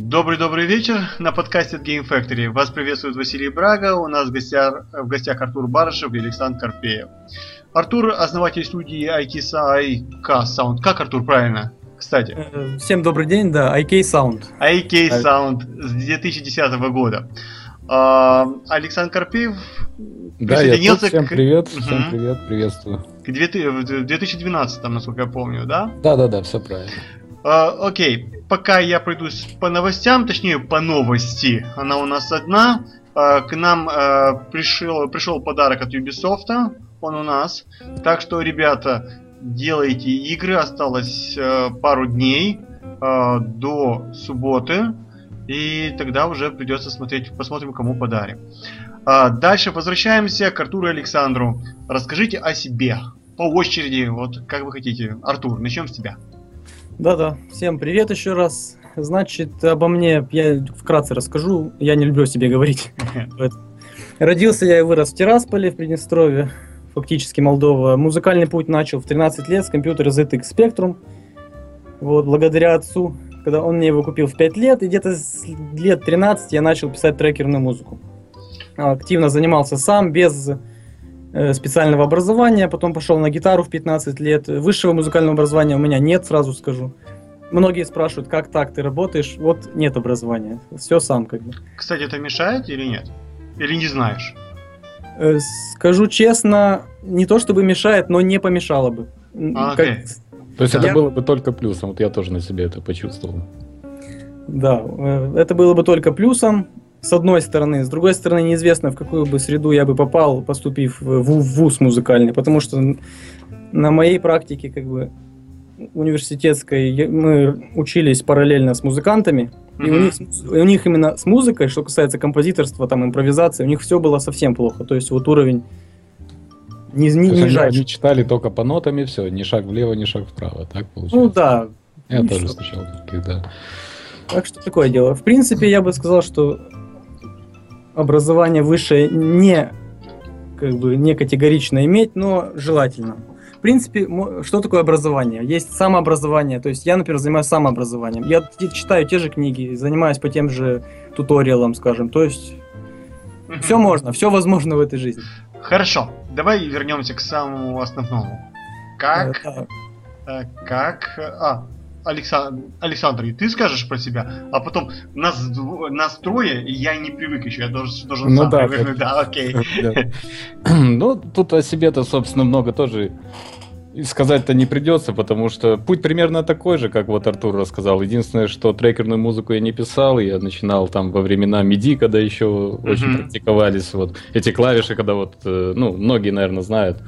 Добрый-добрый вечер на подкасте от Game Factory. Вас приветствует Василий Брага, у нас в гостях, в гостях Артур Барышев и Александр Карпеев. Артур – основатель студии IK Sound. Как, Артур, правильно? Кстати. Э, всем добрый день, да, IK Sound. IK Sound с 2010 года. А, Александр Карпеев да, я тут. Всем привет, угу. всем привет, приветствую. К 2012, насколько я помню, да? Да, да, да, все правильно. А, окей, пока я пройдусь по новостям, точнее по новости, она у нас одна. А, к нам а, пришел, пришел подарок от Ubisoft, он у нас. Так что, ребята, делайте игры, осталось а, пару дней а, до субботы. И тогда уже придется смотреть, посмотрим, кому подарим. А, дальше возвращаемся к Артуру и Александру. Расскажите о себе. По очереди, вот как вы хотите. Артур, начнем с тебя. Да-да, всем привет еще раз. Значит, обо мне я вкратце расскажу. Я не люблю себе говорить. Родился я и вырос в Тирасполе, в Приднестровье, фактически Молдова. Музыкальный путь начал в 13 лет с компьютера ZX Spectrum. Вот, благодаря отцу, когда он мне его купил в 5 лет, и где-то с лет 13 я начал писать трекерную музыку активно занимался сам, без специального образования, потом пошел на гитару в 15 лет. Высшего музыкального образования у меня нет, сразу скажу. Многие спрашивают, как так ты работаешь? Вот нет образования, все сам как бы. Кстати, это мешает или нет? Или не знаешь? Э, скажу честно, не то чтобы мешает, но не помешало бы. А, как... То есть я... это было бы только плюсом, вот я тоже на себе это почувствовал. Да, э, это было бы только плюсом с одной стороны. С другой стороны, неизвестно, в какую бы среду я бы попал, поступив в, вуз музыкальный, потому что на моей практике, как бы, университетской, мы учились параллельно с музыкантами, mm-hmm. и у них, у них именно с музыкой, что касается композиторства, там, импровизации, у них все было совсем плохо. То есть вот уровень не, не, не они, они читали только по нотам и все, ни шаг влево, ни шаг вправо, так получается? Ну да. Я тоже что. встречал таких, да. Так что такое дело. В принципе, я бы сказал, что образование высшее не как бы не категорично иметь, но желательно. В принципе, что такое образование? Есть самообразование, то есть я, например, занимаюсь самообразованием. Я читаю те же книги, занимаюсь по тем же туториалам, скажем. То есть все можно, все возможно в этой жизни. Хорошо, давай вернемся к самому основному. Как? Э, как? А, Александр, Александр, и ты скажешь про себя, а потом нас, нас трое, и я не привык еще, я должен, должен ну, сам да, привыкнуть, да, окей. Ну, тут о себе-то, собственно, много тоже сказать-то не придется, потому что путь примерно такой же, как вот Артур рассказал. Единственное, что трекерную музыку я не писал, я начинал там во времена MIDI, когда еще mm-hmm. очень практиковались вот эти клавиши, когда вот, э, ну, многие, наверное, знают,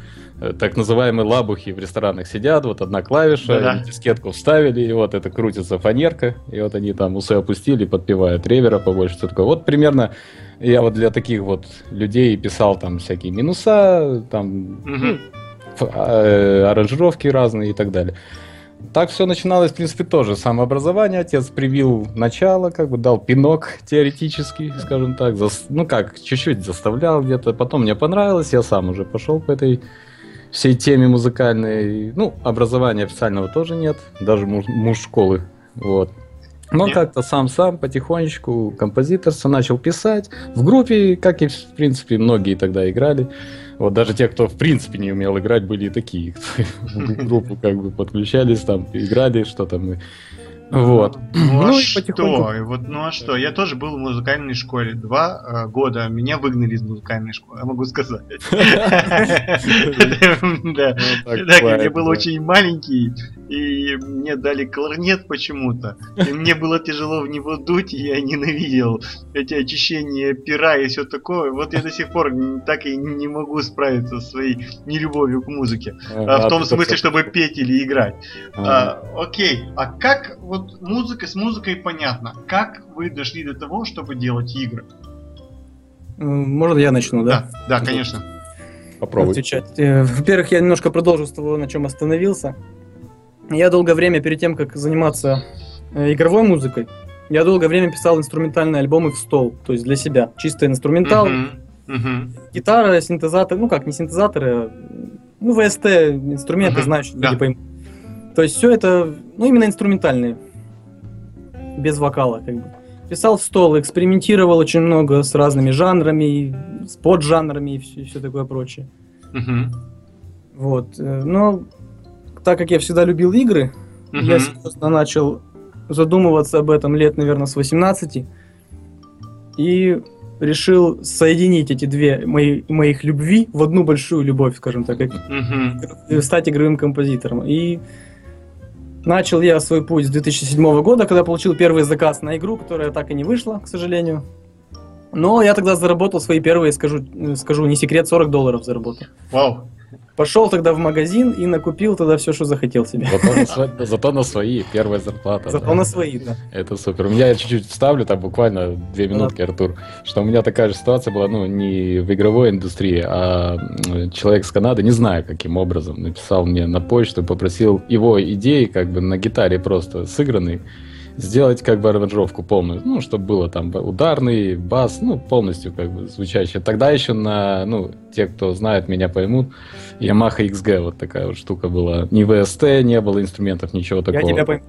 так называемые лабухи в ресторанах сидят, вот одна клавиша, да дискетку вставили, и вот это крутится фанерка, и вот они там усы опустили, подпевают ревера побольше, все такое. Вот примерно я вот для таких вот людей писал там всякие минуса, там угу. аранжировки разные и так далее. Так все начиналось, в принципе, тоже. Самообразование. Отец привил начало, как бы дал пинок теоретически, скажем так. Зас... Ну как, чуть-чуть заставлял где-то. Потом мне понравилось, я сам уже пошел по этой всей теме музыкальной. Ну, образования официального тоже нет, даже муж, муж школы. Вот. Но как-то сам-сам потихонечку композиторство начал писать. В группе, как и, в принципе, многие тогда играли. Вот даже те, кто в принципе не умел играть, были и такие. В группу как бы подключались, там играли, что-то мы вот. Ну, ну а что? Потихоньку... Вот, ну а что? Я тоже был в музыкальной школе. Два э, года меня выгнали из музыкальной школы, я могу сказать. Да. Ну, я был очень маленький, и мне дали кларнет почему-то. И мне было тяжело в него дуть, и я ненавидел эти очищения пера и все такое. Вот я до сих пор так и не могу справиться со своей нелюбовью к музыке. А, в том смысле, чтобы петь или играть. Окей, а как вот музыка с музыкой понятно. Как вы дошли до того, чтобы делать игры? Может, я начну, да? Да, да конечно. Попробуй. Отвечать. Э, во-первых, я немножко продолжу с того, на чем остановился. Я долгое время перед тем, как заниматься э, игровой музыкой, я долгое время писал инструментальные альбомы в стол, то есть для себя. Чисто инструментал, uh-huh, uh-huh. гитара, синтезатор, ну как, не синтезаторы, а, ну ВСТ, инструменты, uh-huh, знаешь, да. поймут. То есть все это, ну именно инструментальные без вокала, как бы. писал в стол, экспериментировал очень много с разными жанрами, с поджанрами и все, все такое прочее. Мгм. Вот. э, Но так как я всегда любил игры, я Мгм. серьезно начал задумываться об этом лет, наверное, с 18. И решил соединить эти две мои, моих любви в одну большую любовь, скажем так, как и стать игровым композитором. И начал я свой путь с 2007 года, когда получил первый заказ на игру, которая так и не вышла, к сожалению. Но я тогда заработал свои первые, скажу, скажу не секрет, 40 долларов заработал. Вау. Пошел тогда в магазин и накупил тогда все, что захотел себе. Зато на, зато на свои, первая зарплата. Зато да. на свои, да. Это супер. У меня я чуть-чуть вставлю, так буквально две минутки, Артур, что у меня такая же ситуация была, ну, не в игровой индустрии, а человек с Канады, не знаю каким образом, написал мне на почту, попросил его идеи, как бы на гитаре просто сыгранный, сделать как бы аранжировку полную, ну, чтобы было там ударный, бас, ну, полностью как бы звучащее. Тогда еще на, ну, те, кто знает, меня поймут, Yamaha XG вот такая вот штука была. Ни VST не было инструментов, ничего Я такого. тебя пойму.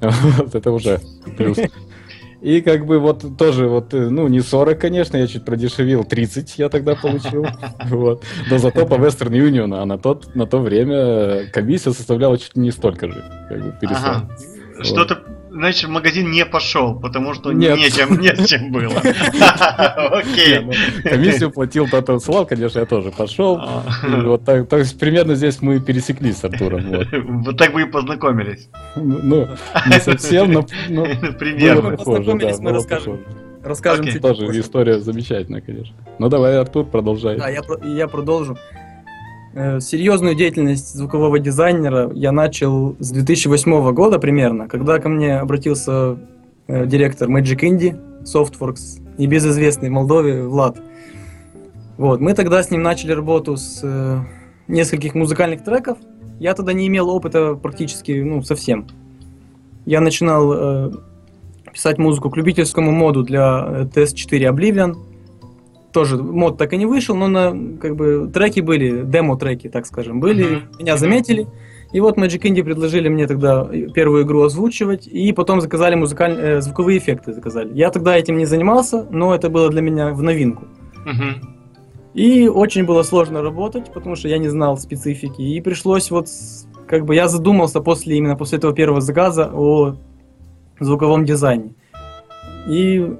Вот это уже плюс. И как бы вот тоже вот, э, ну, не 40, конечно, я чуть продешевил, 30 я тогда получил. Вот. Но зато по Western Union, а на, тот, на то время комиссия составляла чуть не столько же, как бы. Ага. Что-то, значит, в магазин не пошел, потому что Нет. нечем, не с чем было. Окей. ну, Комиссию платил кто отсылал, конечно, я тоже пошел. А. Вот так, то есть примерно здесь мы пересеклись с Артуром. Вот. Вот так вы и познакомились. Ну, не совсем, но, было Примерно. Познакомились, да, мы расскажем. Расскажем Окей. чуть Тоже позже. история замечательная, конечно. Ну давай, Артур, продолжай. Да, я, про- я продолжу. Э, Серьезную деятельность звукового дизайнера я начал с 2008 года примерно, когда ко мне обратился э, директор Magic Indie Softworks, небезызвестный в Молдове Влад. Вот, мы тогда с ним начали работу с э, нескольких музыкальных треков. Я тогда не имел опыта практически, ну, совсем. Я начинал э, писать музыку к любительскому моду для э, TS4 Oblivion. Тоже мод так и не вышел, но на, как бы треки были, демо-треки, так скажем, были. Мгм. Меня заметили. И вот Magic Indie предложили мне тогда первую игру озвучивать, и потом заказали музыкаль... э, звуковые эффекты. заказали. Я тогда этим не занимался, но это было для меня в новинку. Мгм. И очень было сложно работать, потому что я не знал специфики. И пришлось вот, как бы я задумался после именно после этого первого заказа о звуковом дизайне. И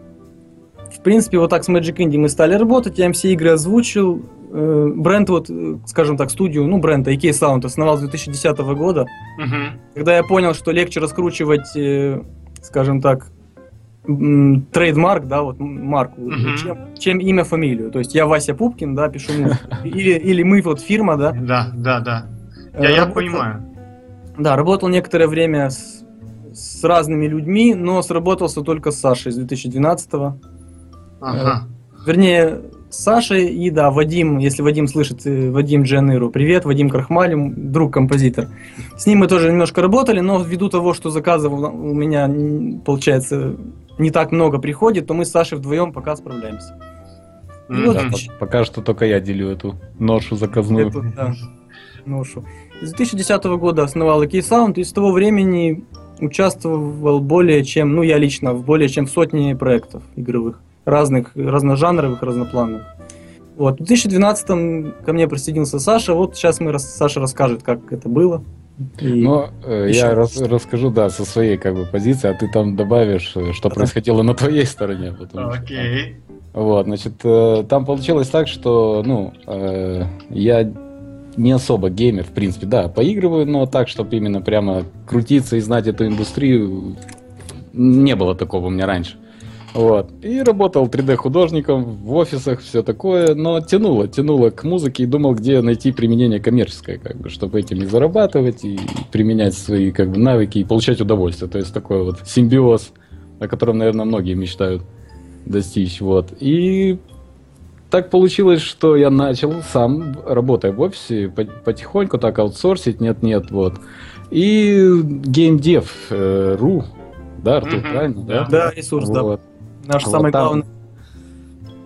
в принципе вот так с Magic Indie мы стали работать, я им все игры озвучил. Э, Бренд вот, э, скажем так, студию, ну бренд AK Sound основал с 2010 года. Мгм. Когда я понял, что легче раскручивать, э, скажем так, trademark, да, вот марку, Мгм. чем, чем имя, фамилию. То есть я Вася Пупкин, да, пишу музыку. Или, или мы вот фирма, да. Да, да, да. Я, я понимаю. Да, работал некоторое время с, с разными людьми, но сработался только с Сашей с 2012 Ага. Вернее, с Сашей и, да, Вадим, если Вадим слышит, э, Вадим Джаныру, привет, Вадим Крахмаль, друг-композитор. С ним мы тоже немножко работали, но ввиду того, что заказов у меня, получается, не так много приходит, то мы с Сашей вдвоем пока справляемся. Мгм. вот Да, по- пока что только я делю эту ношу заказную. Эту, да, ношу. С 2010 года основал Key Sound, и с того времени участвовал более чем, ну я лично, в более чем в сотне проектов игровых, разных, разножанровых, разноплановых. Вот. В 2012 ко мне присоединился Саша, вот сейчас мы, Саша расскажет, как это было. И- Но э, я раз. рас- расскажу, да, со своей как бы позиции, а ты там добавишь, э, что Да. происходило на твоей стороне. потому что- Окей. Вот, значит, э, там получилось так, что, ну, э, я не особо геймер, в принципе, да, поигрываю, но так, чтобы именно прямо крутиться и знать эту индустрию, не было такого у меня раньше. Вот. И работал 3D-художником в офисах, все такое, но тянуло, тянуло к музыке и думал, где найти применение коммерческое, как бы, чтобы этим и зарабатывать, и применять свои как бы, навыки и получать удовольствие. То есть такой вот симбиоз, о котором, наверное, многие мечтают достичь. Вот. И так получилось, что я начал сам, работая в офисе, по- потихоньку так аутсорсить, нет-нет, вот. И GameDev.ru, да, Артур, Мгм, правильно? да. Да, ресурс, да. Вот. Наш Вот самый там- главный.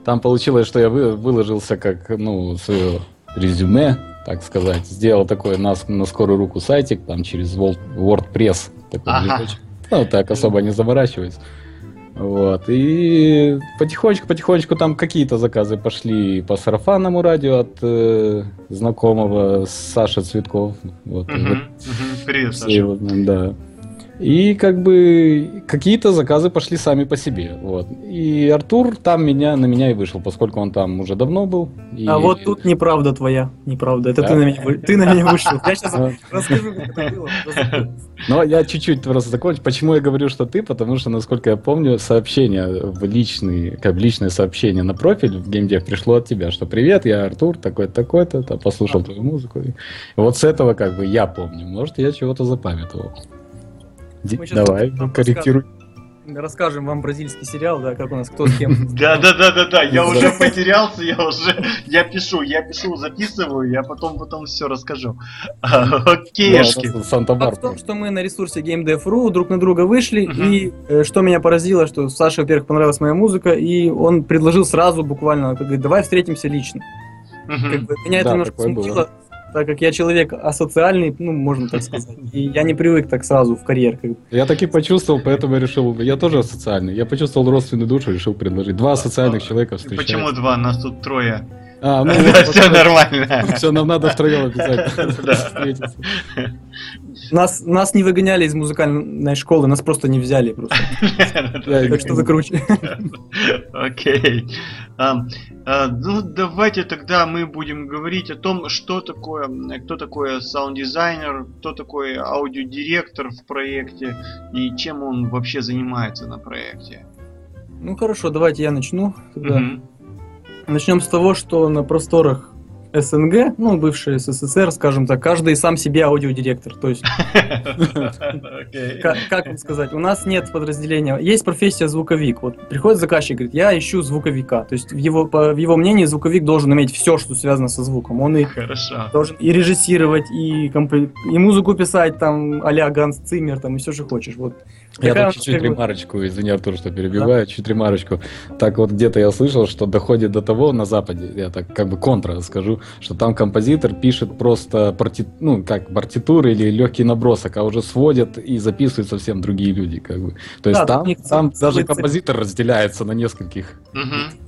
Там получилось, что я вы- выложился как, ну, свое резюме, так сказать. Сделал такой на, на скорую руку сайтик, там через WordPress. Такой Ага. движочек. Ну, так особо не заморачиваясь. Вот. И потихонечку-потихонечку там какие-то заказы пошли по сарафанному радио от э, знакомого Саши Цветков. Вот. Мгм, мгм. Привет, Все Саша. его да. И как бы какие-то заказы пошли сами по себе. Вот. И Артур там меня, на меня и вышел, поскольку он там уже давно был. И- А вот тут неправда твоя, неправда. Это Да? ты на меня, ты на меня вышел. Я сейчас А, расскажу, как это было. Но я чуть-чуть просто закончу. Почему я говорю, что ты? Потому что, насколько я помню, сообщение в личный, как личное сообщение на профиль в геймдев пришло от тебя, что привет, я Артур, такой-то, такой-то, послушал твою музыку. И вот с этого как бы я помню. Может, я чего-то запамятовал. Ди- Давай, корректируй. Расскажем вам бразильский сериал, да, как у нас кто с кем. Да, да, да, да, да, я уже потерялся, я уже, я пишу, я пишу, записываю, я потом, потом все расскажу. А, Окейшки. Факт в том, что мы на ресурсе GameDev.ru друг на друга вышли, и э, что меня поразило, что Саше, во-первых, понравилась моя музыка, и он предложил сразу буквально, как говорит, давай встретимся лично. Как бы меня это Да, немножко смутило, так как я человек асоциальный, ну, можно так сказать, и я не привык так сразу в карьер. Я таки почувствовал, поэтому я решил, я тоже социальный. Я почувствовал родственную душу, решил предложить. Два социальных человека встречаются. Почему два? Нас тут трое. А, ну, Все нормально. Все, нам надо втроем обязательно Да. Нас, нас не выгоняли из музыкальной школы, нас просто не взяли просто. Так что вы круче. Окей. А, а, Ну, давайте тогда мы будем говорить о том, что такое, кто такой саунд-дизайнер, кто такой аудиодиректор в проекте и чем он вообще занимается на проекте. Ну хорошо, давайте я начну. Тогда. Мгм. Начнем с того, что на просторах СНГ, ну, бывший СССР, скажем так, каждый сам себе аудиодиректор. То есть, как, вам сказать, у нас нет подразделения. Есть профессия звуковик. Вот приходит заказчик, говорит, я ищу звуковика. То есть, в его, по, в его мнении, звуковик должен иметь все, что связано со звуком. Он и Хорошо. должен и режиссировать, и, компо- и музыку писать, там, а-ля Ганс Циммер, там, и все, что хочешь. Вот. Я вот, чуть-чуть ремарочку, извини, Артур, что перебиваю, чуть ремарочку. Так вот, где-то я слышал, что доходит до того на Западе, я так как бы контра скажу, что там композитор пишет просто парти... ну, как партитуры или легкий набросок, а уже сводят и записывают совсем другие люди, как бы. То есть Да, там, там целый даже цех. композитор разделяется на нескольких.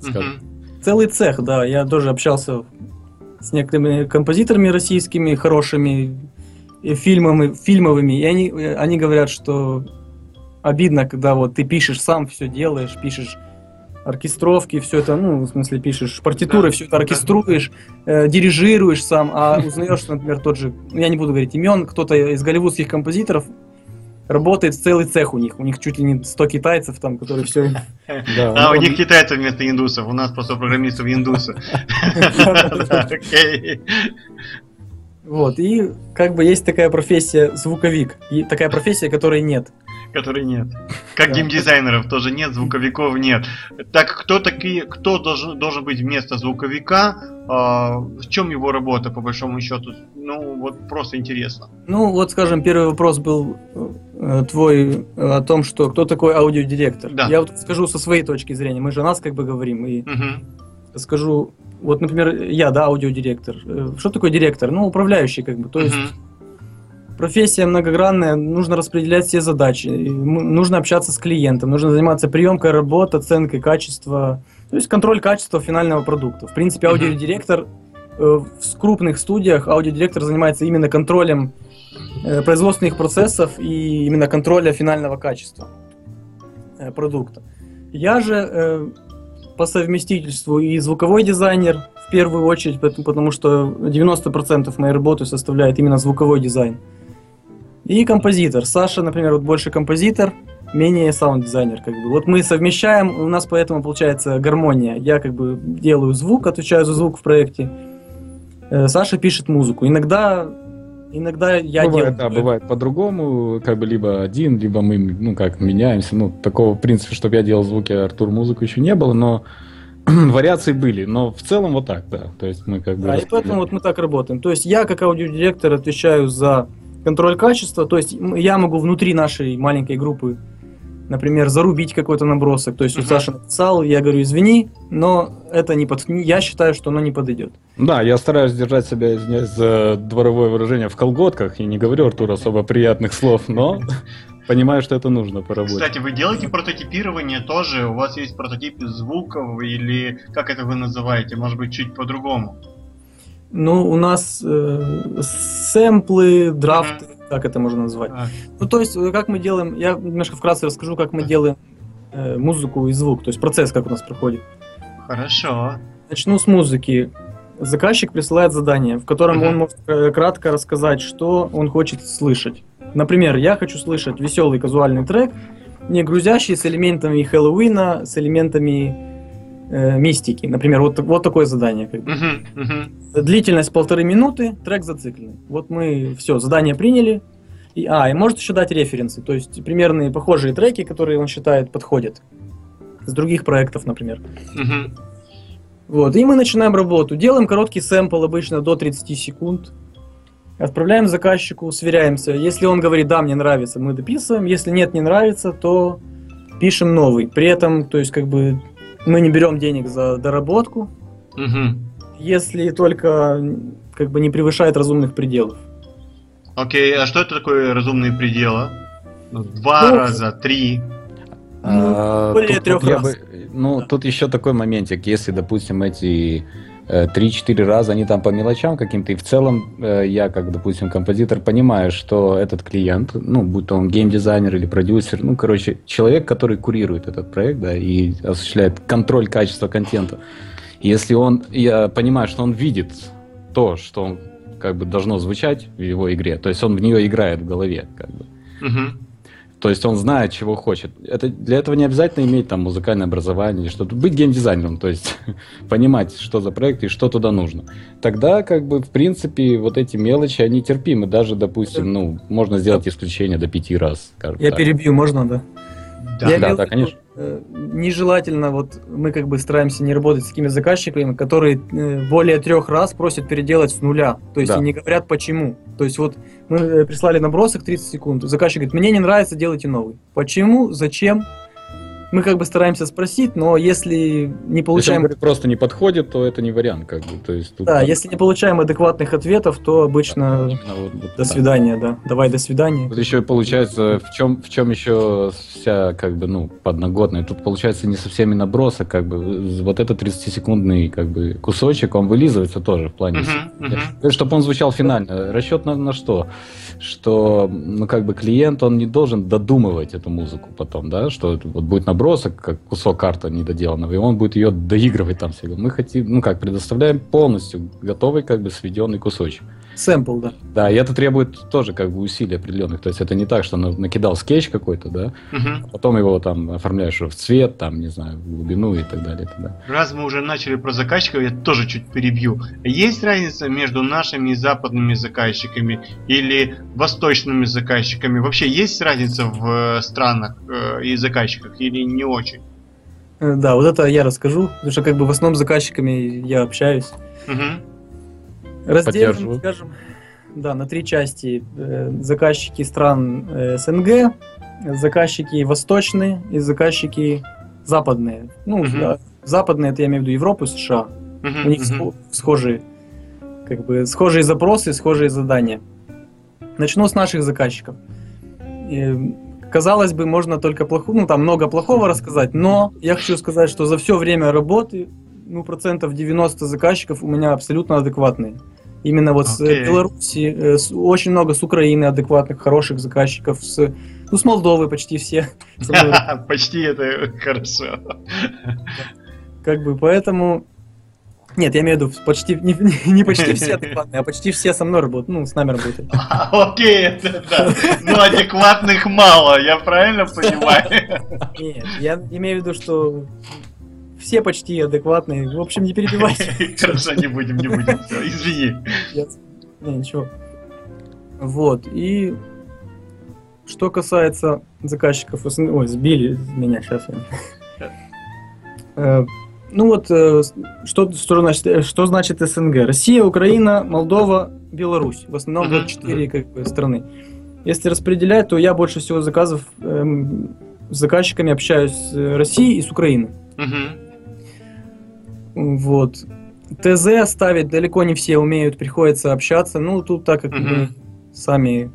Скажем. мгм. Целый цех, да. Я тоже общался с некоторыми композиторами российскими, хорошими, и фильмами, фильмовыми, и они, они говорят, что обидно, когда вот ты пишешь сам, все делаешь, пишешь оркестровки, все это, ну, в смысле, пишешь партитуры, Да, все это оркеструешь, э, дирижируешь сам, а узнаешь, что, например, тот же, ну, я не буду говорить имен, кто-то из голливудских композиторов работает целый цех у них, у них чуть ли не 100 китайцев там, которые все Да, А, у ну, них китайцы вместо индусов, у нас просто программистов индусы. Вот, и как бы есть такая профессия звуковик, и такая профессия, которой нет. Которой нет. Как геймдизайнеров тоже нет, звуковиков нет. Так кто такие, кто должен, должен быть вместо звуковика? А, в чем его работа, по большому счету? Ну, вот просто интересно. Ну, вот, скажем, первый вопрос был э, твой э, о том, что кто такой аудиодиректор. Да. Я вот скажу со своей точки зрения, мы же о нас как бы говорим, и Мгм. скажу, вот, например, я, да, аудиодиректор. Э, Что такое директор? Ну, управляющий, как бы, то есть. Профессия многогранная, нужно распределять все задачи, нужно общаться с клиентом, нужно заниматься приемкой работ, оценкой качества, то есть контроль качества финального продукта. В принципе, аудиодиректор э, в крупных студиях, аудиодиректор занимается именно контролем э, производственных процессов и именно контроля финального качества э, продукта. Я же по совместительству и звуковой дизайнер в первую очередь, потому, потому что 90% моей работы составляет именно звуковой дизайн. И композитор. Саша, например, вот больше композитор, менее саунд-дизайнер. Как бы. Вот мы совмещаем, у нас поэтому получается гармония. Я как бы делаю звук, отвечаю за звук в проекте. Э, Саша пишет музыку. Иногда, иногда я бывает, делаю. да, бывает по-другому, как бы либо один, либо мы, ну, как, меняемся. Ну, такого, в принципе, чтобы я делал звуки, а Артур музыку еще не было, но вариации были. Но в целом вот так, да. То есть мы как бы... Да, и поэтому вот мы так работаем. То есть я, как аудиодиректор, отвечаю за контроль качества. То есть я могу внутри нашей маленькой группы, например, зарубить какой-то набросок. То есть вот Мгм. Саша написал, я говорю, извини, но это не под... Я считаю, что оно не подойдет. Да, я стараюсь держать себя, извиняюсь за дворовое выражение, в колготках, и не говорю, Артур, особо приятных слов, но понимаю, что это нужно по работе. Кстати, вы делаете прототипирование тоже? У вас есть прототипы звуков или как это вы называете? Может быть, чуть по-другому? Ну, у нас э, сэмплы, драфты, как это можно назвать. А, Ну, то есть, э, как мы делаем, я немножко вкратце расскажу, как мы делаем э, музыку и звук, то есть процесс, как у нас проходит. Хорошо. Начну с музыки. Заказчик присылает задание, в котором он может э, кратко рассказать, что он хочет слышать. Например, я хочу слышать веселый казуальный трек, не грузящий с элементами Хэллоуина, с элементами э, мистики. Например, вот, вот такое задание. как бы. Мгм, мгм. Длительность полторы минуты, трек зацикленный. Вот мы все, задание приняли. И, а, и может еще дать референсы, то есть примерные похожие треки, которые он считает подходят. С других проектов, например. Мгм. Вот, и мы начинаем работу. Делаем короткий сэмпл, обычно до 30 секунд. Отправляем заказчику, сверяемся. Если он говорит, да, мне нравится, мы дописываем. Если нет, не нравится, то пишем новый. При этом, то есть, как бы, мы не берем денег за доработку, Мгм. если только, как бы, не превышает разумных пределов. Окей, а что это такое разумные пределы? Ну, Два Ну, раза, три. А, более тут- трех тут раз. бы- ну, тут еще такой моментик, если, допустим, эти 3-4 раза они там по мелочам каким-то, и в целом э, я, как, допустим, композитор, понимаю, что этот клиент, ну, будь то он геймдизайнер или продюсер, ну, короче, человек, который курирует этот проект, да, и осуществляет контроль качества контента. Если он, я понимаю, что он видит то, что он как бы должно звучать в его игре, то есть он в нее играет в голове, как бы. Мгм. То есть он знает, чего хочет. Это, для этого не обязательно иметь там музыкальное образование или что-то. Быть геймдизайнером, то есть понимать, что за проект и что туда нужно. Тогда, как бы, в принципе, вот эти мелочи, они терпимы. Даже, допустим, ну, можно сделать исключение до пяти раз. скажем Я так. перебью, можно, да? Да. Я да, имел да, конечно. э, Нежелательно, вот мы как бы стараемся не работать с такими заказчиками, которые э, более трех раз просят переделать с нуля. То есть Да. и не говорят почему. То есть вот мы э, прислали набросок 30 секунд, заказчик говорит, мне не нравится, делайте новый. Почему? Зачем? Мы как бы стараемся спросить, но если не Если он получаем, говорит, просто не подходит, то это не вариант, как бы. То есть тут да, надо- если не получаем адекватных ответов, то обычно именно вот- вот до свидания, да. Давай до свидания. Тут еще получается, в чем, в чем еще вся, как бы, ну, подноготная. Тут получается не совсем и набросок, как бы, вот этот 30-секундный, как бы, кусочек, он вылизывается тоже в плане... Мгм, мгм. Чтобы он звучал финально. Расчет на, на что? Что, ну, как бы, клиент, он не должен додумывать эту музыку потом, да, что вот будет набросок, как кусок карты недоделанного, и он будет ее доигрывать там всегда. Мы хотим, ну, как, предоставляем полностью готовый, как бы, сведенный кусочек. Сэмпл, да. Да, и это требует тоже как бы усилий определенных. То есть это не так, что на- накидал скетч какой-то, да, а потом его там оформляешь в цвет, там, не знаю, в глубину и так далее. и так далее. Раз мы уже начали про заказчиков, я тоже чуть перебью. Есть разница между нашими западными заказчиками или восточными заказчиками? Вообще есть разница в э, странах э, и заказчиках или не очень? Э, Да, вот это я расскажу, потому что как бы в основном с заказчиками я общаюсь. Мгм. Разделим, скажем, да, на три части. Э, Заказчики стран э, СНГ, заказчики восточные и заказчики западные. Ну, Мгм. да, западные, это я имею в виду Европу, США. Мгм, У них схо- схожие, как бы, схожие запросы, схожие задания. Начну с наших заказчиков. Э, Казалось бы, можно только плохо, ну там много плохого рассказать, но я хочу сказать, что за все время работы, ну процентов 90 заказчиков у меня абсолютно адекватные. Именно вот с Окей. э, Беларуси, э, с- очень много с Украины адекватных, хороших заказчиков, с, ну, с Молдовы почти все. Почти это хорошо. Как бы поэтому... Нет, я имею в виду почти не, не- почти все адекватные, а почти все со мной работают, ну, с нами работают. А, Окей, это да. Ну, адекватных мало, я правильно понимаю? Нет, я имею в виду, что все почти адекватные. В общем, не перебивайте. Хорошо, не будем, не будем. Извини. Не, ничего. Вот, и что касается заказчиков, СНГ- ой, сбили меня сейчас. Ну вот, э, что, что, значит, э, что значит СНГ? Россия, Украина, Молдова, Беларусь. В основном вот четыре как бы, страны. Если распределять, то я больше всего заказов эм, с заказчиками общаюсь с э, России и с Украины. Мгм. Вот. ТЗ ставить далеко не все умеют, приходится общаться. Ну, тут так как мы сами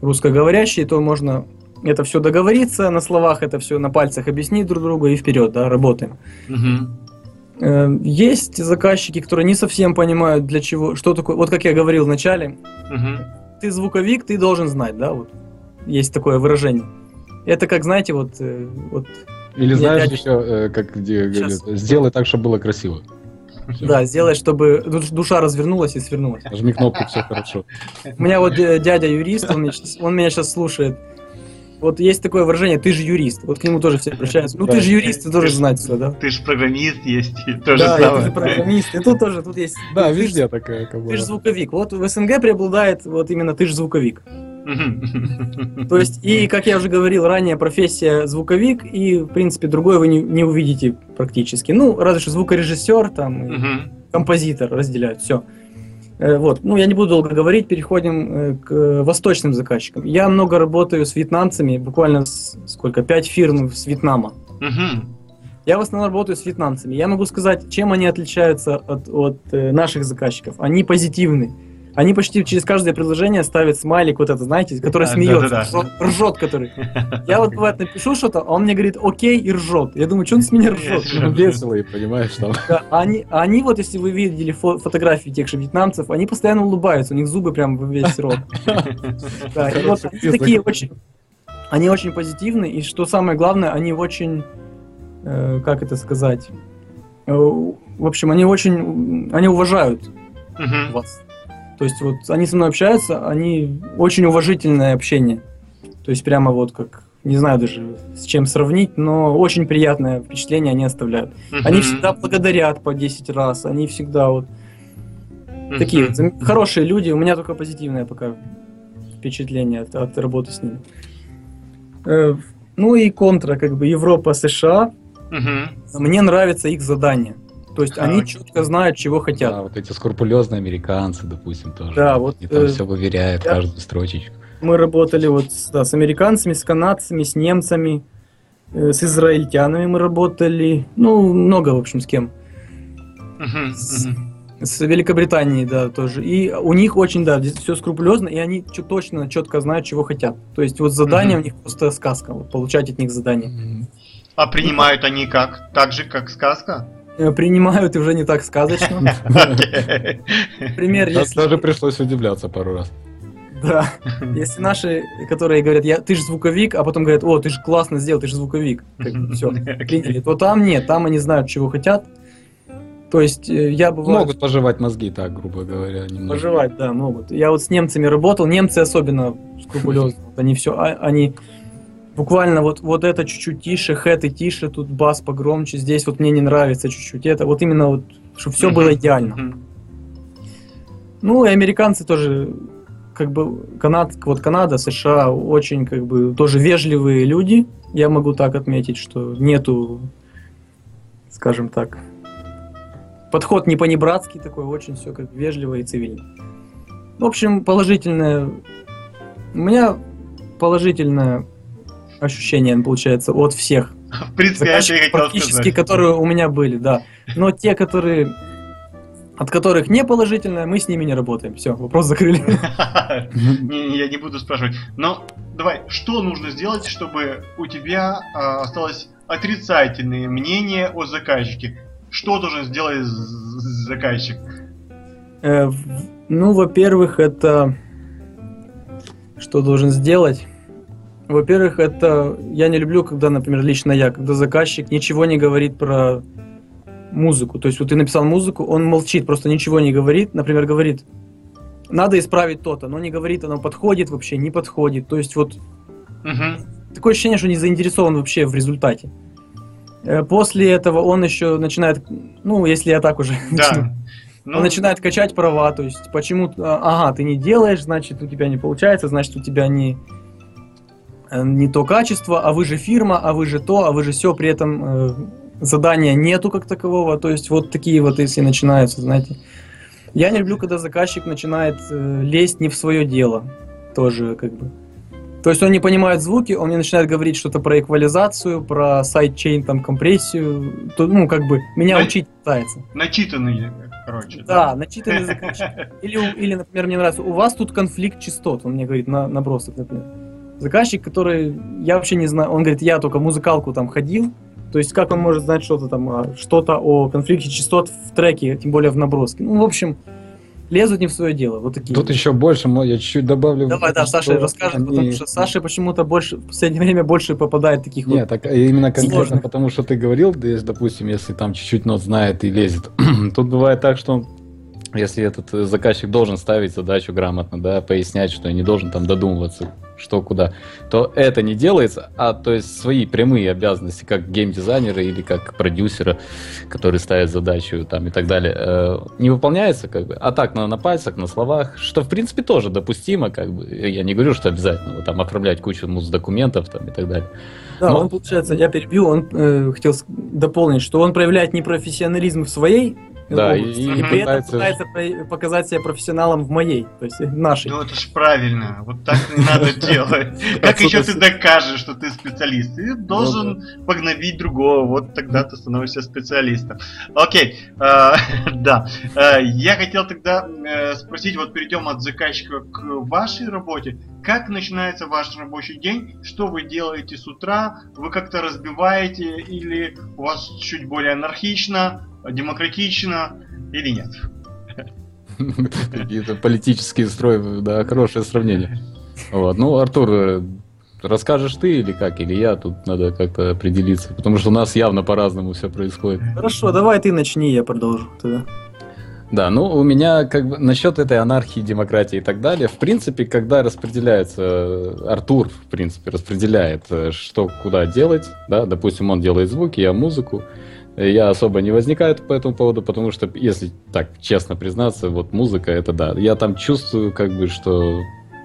русскоговорящие, то можно это все договориться, на словах это все на пальцах объяснить друг другу и вперед, да, работаем. Э, Есть заказчики, которые не совсем понимают, для чего, что такое, вот как я говорил в начале, Мгм. ты звуковик, ты должен знать, да, вот есть такое выражение. Это как, знаете, вот, э, вот Или Я- знаешь я- еще, э, как где говорят, сделай так, чтобы было красиво. Всё. да, сделать, чтобы душ- душа развернулась и свернулась. Нажми кнопку, все хорошо. У меня вот э, дядя юрист, он, он меня сейчас слушает. Вот есть такое выражение, ты же юрист. Вот к нему тоже все обращаются. Ну ты же юрист, ты должен знать все, да? Ты же программист есть, и то же Да, я тоже самое. программист. И тут тоже, тут есть. Да, ты везде такая как Ты же звуковик. Вот в СНГ преобладает вот именно ты же звуковик. То есть, и, как я уже говорил ранее, профессия звуковик, и, в принципе, другой вы не, не увидите практически. Ну, разве что звукорежиссер, там, и Мгм. композитор разделяют, все. Вот, ну, я не буду долго говорить, переходим э, к э, восточным заказчикам. Я много работаю с вьетнамцами, буквально с- сколько, пять фирм с Вьетнама. Мгм. Я в основном работаю с вьетнамцами. Я могу сказать, чем они отличаются от, от, э, наших заказчиков. Они позитивны. Они почти через каждое предложение ставят смайлик вот это, знаете, который Да, смеется, да-да-да. ржет, ржет который. Я вот бывает напишу что-то, а он мне говорит окей и ржет. Я думаю, что он с меня ржет? Ну, весело, и понимаешь, там. Да, а они, а они вот, если вы видели фо- фотографии тех же вьетнамцев, они постоянно улыбаются, у них зубы прям весь рот. Да, и вот Хороший они такие очень, они очень позитивны, и что самое главное, они очень, э, как это сказать, э, в общем, они очень, они уважают вас. То есть вот они со мной общаются, они очень уважительное общение. То есть прямо вот как, не знаю даже с чем сравнить, но очень приятное впечатление они оставляют. Они Мгм. всегда благодарят по 10 раз, они всегда вот Мгм. такие зам- хорошие люди. У меня только позитивное пока впечатление от, от работы с ними. Э, ну и контра, как бы Европа, США. Мгм. Мне нравятся их задания. То есть они Так. четко знают, чего Да, хотят. вот эти скрупулезные американцы, допустим, тоже. Да, вот, И там э, все выверяют, я- каждую строчечку. Мы работали вот с, да, с американцами, с канадцами, с немцами, э, с израильтянами мы работали. Ну, много, в общем, с кем. Мгм. С-. С Великобританией, да, тоже. И у них очень, да, все скрупулезно, и они чё- точно, четко знают, чего хотят. То есть вот задание Мгм. у них просто сказка, вот, получать от них задание. А принимают они как? Так же, как сказка? Э, Принимают уже не так сказочно. Да- если... Даже пришлось удивляться пару раз. Да. Если наши, которые говорят, я, ты же звуковик, а потом говорят, о, ты же классно сделал, ты же звуковик. Все, приняли. То там нет, там они знают, чего хотят. То есть э, я бываю... Могут пожевать мозги, так, грубо говоря. немного. Пожевать, да, могут. Я вот с немцами работал, немцы особенно скрупулезны. Они все, они буквально вот, вот это чуть-чуть тише, хэты тише, тут бас погромче, здесь вот мне не нравится чуть-чуть это. Вот именно вот, чтобы все было идеально. Ну и американцы тоже, как бы, Канад, вот Канада, США очень, как бы, тоже вежливые люди. Я могу так отметить, что нету, скажем так, подход не понебратский такой, очень все как вежливо и цивильно. В общем, положительное... У меня положительное ощущение, получается, от всех В принципе, заказчиков, практически, сказать. которые у меня были, да. Но те, которые от которых не положительное, мы с ними не работаем. Все, вопрос закрыли. Я не буду спрашивать. Но давай, что нужно сделать, чтобы у тебя а, осталось отрицательное мнение о заказчике? Что должен сделать заказчик? Э, Ну, во-первых, это... Что должен сделать? Во-первых, это... Я не люблю, когда, например, лично я, когда заказчик ничего не говорит про музыку. То есть вот ты написал музыку, он молчит, просто ничего не говорит. Например, говорит, надо исправить то-то, но не говорит, оно подходит вообще, не подходит. То есть вот Мгм. такое ощущение, что не заинтересован вообще в результате. Э, После этого он еще начинает, ну, если я так уже начну, Да. Ну, он начинает качать права, то есть почему, а, ага, ты не делаешь, значит у тебя не получается, значит у тебя не не то качество, а вы же фирма, а вы же то, а вы же все, при этом э, задания нету как такового, то есть вот такие вот если начинаются, знаете. Я не люблю, когда заказчик начинает э, лезть не в свое дело, тоже как бы. То есть он не понимает звуки, он мне начинает говорить что-то про эквализацию, про sidechain, там, компрессию, то, ну, как бы, меня Да. учить пытается. начитанный, короче. Да, начитанный заказчик. Или, или, например, мне нравится, у вас тут конфликт частот, он мне говорит на, набросок, например. Заказчик, который, я вообще не знаю, он говорит, я только музыкалку там ходил, то есть как он может знать что-то там, а, что-то о конфликте частот в треке, тем более в наброске. Ну, в общем, лезут не в свое дело. Вот такие. Тут еще больше, я чуть-чуть добавлю. Давай, да, Саша расскажет, они... потому что Саша почему-то больше в последнее время больше попадает таких Нет, вот так именно конкретно сложных. потому что ты говорил, допустим, если там чуть-чуть нот знает и лезет. Тут бывает так, что он если этот заказчик должен ставить задачу грамотно, да, пояснять, что я не должен там додумываться, что куда, то это не делается, а то есть свои прямые обязанности, как геймдизайнера или как продюсера, который ставит задачу там и так далее, э, не выполняется, как бы, а так на, на пальцах, на словах, что в принципе тоже допустимо, как бы, я не говорю, что обязательно вот, там оформлять кучу документов там и так далее. Да, Но... он, получается, я перебью, он э, хотел дополнить, что он проявляет непрофессионализм в своей да, и, и, пытается... пытается показать себя профессионалом в моей, то есть нашей. Ну это ж правильно, вот так не надо делать. Как еще ты докажешь, что ты специалист? Ты должен ну погнобить другого, вот тогда ты становишься специалистом. Окей, а, да. А, я хотел тогда э, спросить, вот перейдем от заказчика к вашей работе. Как начинается ваш рабочий день? Что вы делаете с утра? Вы как-то разбиваете или у вас чуть более анархично? Демократично или нет? Какие-то политические строи, да, хорошее сравнение. Вот. Ну, Артур, э, расскажешь ты или как, или я, тут надо как-то определиться, потому что у нас явно по-разному все происходит. Хорошо, давай ты начни, я продолжу тогда. Да, ну у меня как бы насчет этой анархии, демократии и так далее, в принципе, когда распределяется, э, Артур, в принципе, распределяет, э, что куда делать, да, допустим, он делает звуки, я музыку, я особо не возникает по этому поводу, потому что, если так честно признаться, вот музыка, это да, я там чувствую, как бы, что,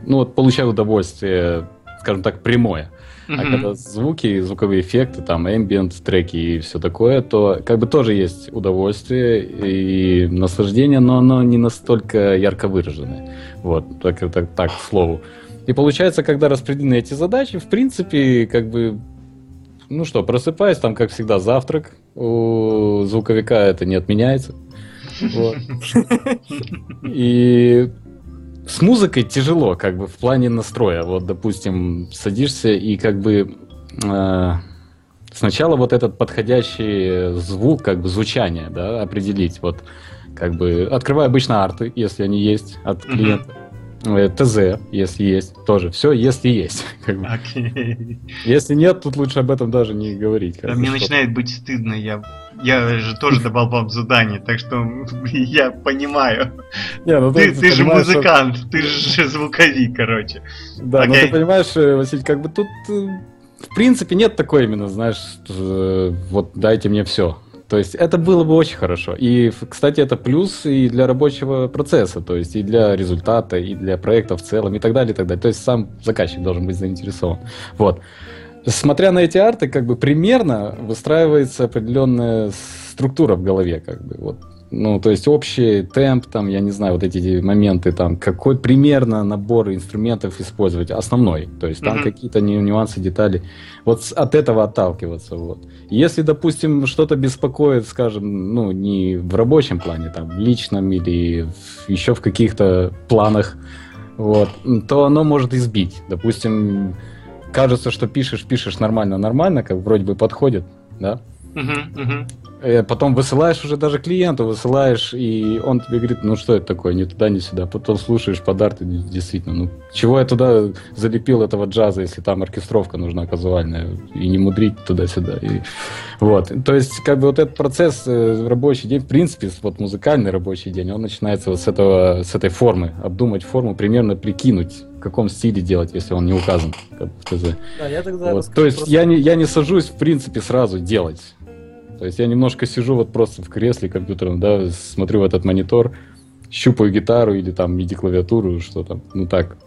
ну вот, получаю удовольствие, скажем так, прямое. Mm-hmm. А когда звуки, звуковые эффекты, там, ambient треки и все такое, то как бы тоже есть удовольствие и наслаждение, но оно не настолько ярко выраженное. Вот, так, так, так, к слову. И получается, когда распределены эти задачи, в принципе, как бы ну что, просыпаюсь, там, как всегда, завтрак. У звуковика это не отменяется. И с музыкой тяжело, как бы, в плане настроя. Вот, допустим, садишься и как бы э, сначала вот этот подходящий звук, как бы звучание, да, определить. Вот, как бы, открываю обычно арты, если они есть от клиента. Э, ТЗ, если есть, тоже. Все, если есть. Как бы. okay. Если нет, тут лучше об этом даже не говорить. Да, мне начинает быть стыдно, я, я же тоже добавил вам задание, так что я понимаю. Не, ну, ты, ты, ты же музыкант, что... ты же звуковик, короче. Да, okay. ну ты понимаешь, э, Василий, как бы тут э, в принципе нет такой именно, знаешь, вот дайте мне все. То есть это было бы очень хорошо. И, кстати, это плюс и для рабочего процесса, то есть и для результата, и для проекта в целом, и так далее, и так далее. То есть сам заказчик должен быть заинтересован. Вот. Смотря на эти арты, как бы примерно выстраивается определенная структура в голове, как бы. Вот ну, то есть общий темп, там, я не знаю, вот эти моменты, там, какой примерно набор инструментов использовать, основной. То есть там mm-hmm. какие-то нюансы, детали. Вот от этого отталкиваться, вот. Если, допустим, что-то беспокоит, скажем, ну, не в рабочем плане, там, в личном или в, еще в каких-то планах, вот, то оно может избить. Допустим, кажется, что пишешь, пишешь нормально, нормально, как вроде бы подходит, да, Uh-huh, uh-huh. Потом высылаешь уже даже клиенту, высылаешь, и он тебе говорит, ну что это такое, ни туда, ни сюда. Потом слушаешь подарки, действительно, ну чего я туда залепил этого джаза, если там оркестровка нужна казуальная, и не мудрить туда-сюда. И... Вот, то есть как бы вот этот процесс э, рабочий день, в принципе, вот музыкальный рабочий день, он начинается вот с, этого, с этой формы, обдумать форму, примерно прикинуть, в каком стиле делать, если он не указан как в ТЗ. Да, я тогда вот. То есть просто... я, не, я не сажусь, в принципе, сразу делать. То есть я немножко сижу вот просто в кресле компьютерном, да, смотрю в этот монитор, щупаю гитару или там MIDI-клавиатуру, что там, ну так.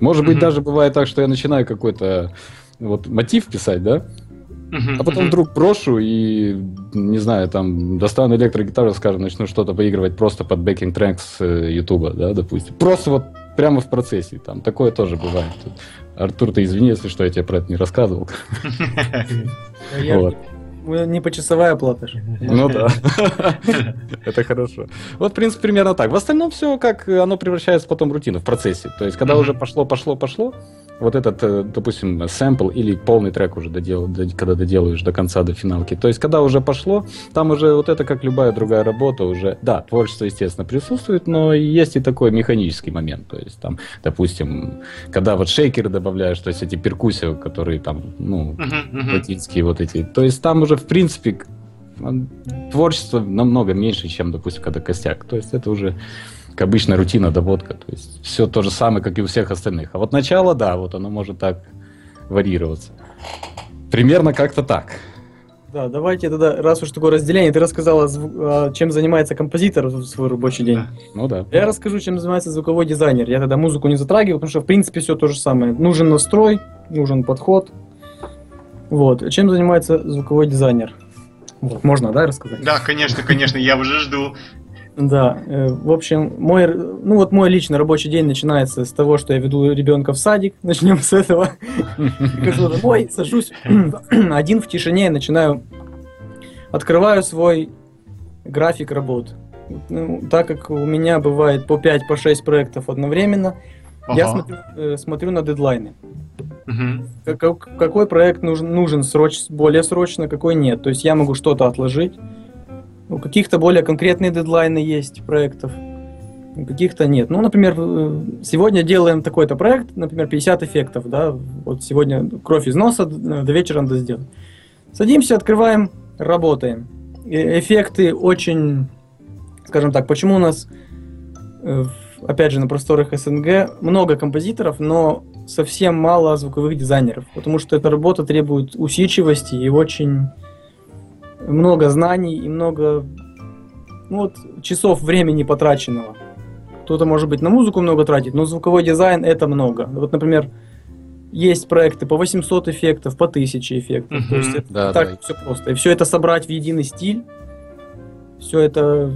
Может mm-hmm. быть, даже бывает так, что я начинаю какой-то вот мотив писать, да, mm-hmm. а потом вдруг брошу и, не знаю, там, достану электрогитару, скажем, начну что-то поигрывать просто под бэкинг трек с Ютуба, да, допустим. Просто вот прямо в процессе, там, такое тоже бывает. Артур, ты извини, если что, я тебе про это не рассказывал. Вот. Не почасовая плата же. Ну да. Это хорошо. Вот, в принципе, примерно так. В остальном все как оно превращается потом в рутину, в процессе. То есть, когда уже пошло, пошло, пошло, вот этот, э, допустим, сэмпл или полный трек уже додел, до- когда доделаешь до конца, до финалки. То есть, когда уже пошло, там уже вот это, как любая другая работа, уже, да, творчество, естественно, присутствует, но есть и такой механический момент. То есть, там, допустим, когда вот шейкеры добавляешь, то есть эти перкуссии, которые там, ну, мгм. латинские вот эти. То есть там уже, в принципе, творчество намного меньше, чем, допустим, когда костяк. То есть это уже как обычная рутина, доводка. То есть все то же самое, как и у всех остальных. А вот начало, да, вот оно может так варьироваться. Примерно как-то так. Да, давайте тогда, раз уж такое разделение, ты рассказала, зву- а, чем занимается композитор в свой рабочий день. Да. Ну да. Я расскажу, чем занимается звуковой дизайнер. Я тогда музыку не затрагиваю, потому что, в принципе, все то же самое. Нужен настрой, нужен подход. Вот. Чем занимается звуковой дизайнер? Вот. Можно, да, рассказать? Да, конечно, конечно, я уже жду. Да, э, в общем, мой, ну вот мой личный рабочий день начинается с того, что я веду ребенка в садик, начнем с этого. Прихожу домой, сажусь один в тишине и начинаю, открываю свой график работ. Ну, так как у меня бывает по 5, по 6 проектов одновременно, я Ага. смотрю, э, смотрю на дедлайны. Как- как- какой проект нужен, нужен сроч, более срочно, какой нет. То есть я могу что-то отложить. У каких-то более конкретные дедлайны есть проектов, у каких-то нет. Ну, например, э, сегодня делаем такой-то проект, например, 50 эффектов, да, вот сегодня кровь из носа, д- до вечера надо сделать. Садимся, открываем, работаем. Э, Эффекты очень, скажем так, почему у нас, э, опять же, на просторах СНГ много композиторов, но совсем мало звуковых дизайнеров, потому что эта работа требует усидчивости и очень много знаний и много ну, вот, часов времени потраченного. Кто-то, может быть, на музыку много тратит, но звуковой дизайн это много. Вот, например, есть проекты по 800 эффектов, по 1000 эффектов. То есть это Да, так да. все просто. И все это собрать в единый стиль, все это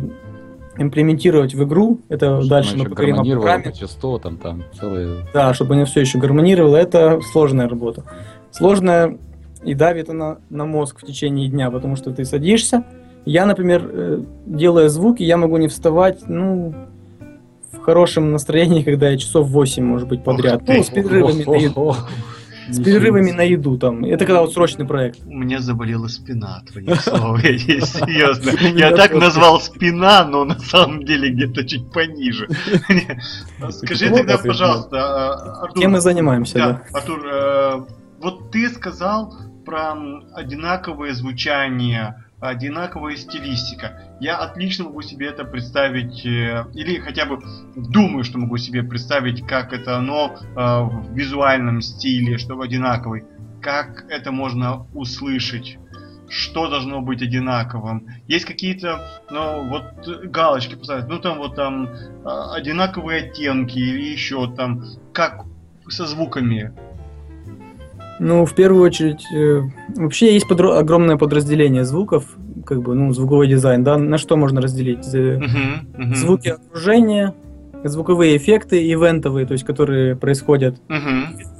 имплементировать в игру, это дальше Оно мы поговорим о гармонировало программе. по частотам, там целые... Да, чтобы она все еще гармонировала, это сложная работа. Сложная и давит она на мозг в течение дня, потому что ты садишься. Я, например, э, делая звуки, я могу не вставать, ну, в хорошем настроении, когда я часов 8, может быть, подряд. ты. Ну, с перерывами на еду. С перерывами на еду там. Это когда вот срочный проект. У меня заболела спина от твоих слов, серьезно. Я так назвал спина, но на самом деле где-то чуть пониже. Скажи тогда, пожалуйста, а, Артур, Чем мы занимаемся, Артур, э, вот ты сказал про одинаковое звучание, одинаковая стилистика. Я отлично могу себе это представить, э, или хотя бы думаю, что могу себе представить, как это оно э, в визуальном стиле, что одинаковый. Как это можно услышать? Что должно быть одинаковым? Есть какие-то, ну, вот галочки поставить, ну там вот там э, одинаковые оттенки или еще там, как со звуками Ну, в первую очередь, э, вообще есть подро- огромное подразделение звуков, как бы, ну, звуковой дизайн, да, на что можно разделить? Э, Мгм, мгм. Звуки окружения, звуковые эффекты, ивентовые, то есть которые происходят,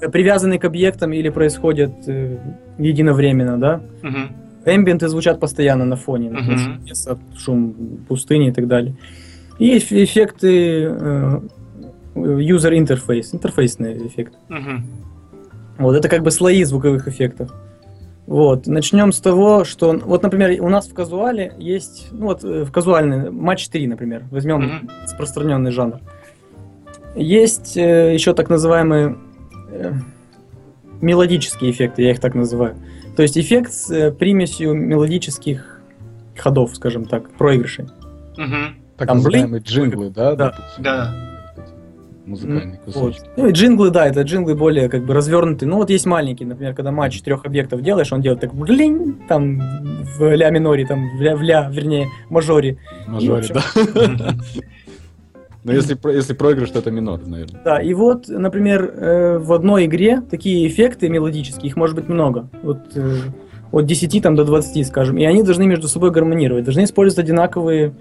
э, привязаны к объектам или происходят э, единовременно, да. мгм, Эмбиенты звучат постоянно на фоне, например, шум леса, шум пустыни и так далее. И эф- эффекты э, user interface, интерфейсные эффекты. мгм. Вот, это как бы слои звуковых эффектов. Вот, начнем с того, что, вот, например, у нас в казуале есть, ну вот, э, в казуальный, матч 3, например, возьмем Мгм. распространенный жанр. Есть э, еще так называемые э, мелодические эффекты, я их так называю. То есть эффект с э, примесью мелодических ходов, скажем так, проигрышей. Мгм. Так Там называемые джинглы, да? Да. допустим? Да. Музыкальные Вот. кусочки. Ну и джинглы, да, это джинглы более как бы развернутые. Ну вот есть маленький, например, когда матч трех объектов делаешь, он делает так блин, там в ля миноре, там в ля, в ля, вернее, мажоре. Мажоре, И, да. Но если, про- если проигрыш, то это минор, наверное. Да, и вот, например, э, в одной игре такие эффекты мелодические, их может быть много. Вот э, от 10 там, до 20, скажем. И они должны между собой гармонировать. Должны использовать одинаковые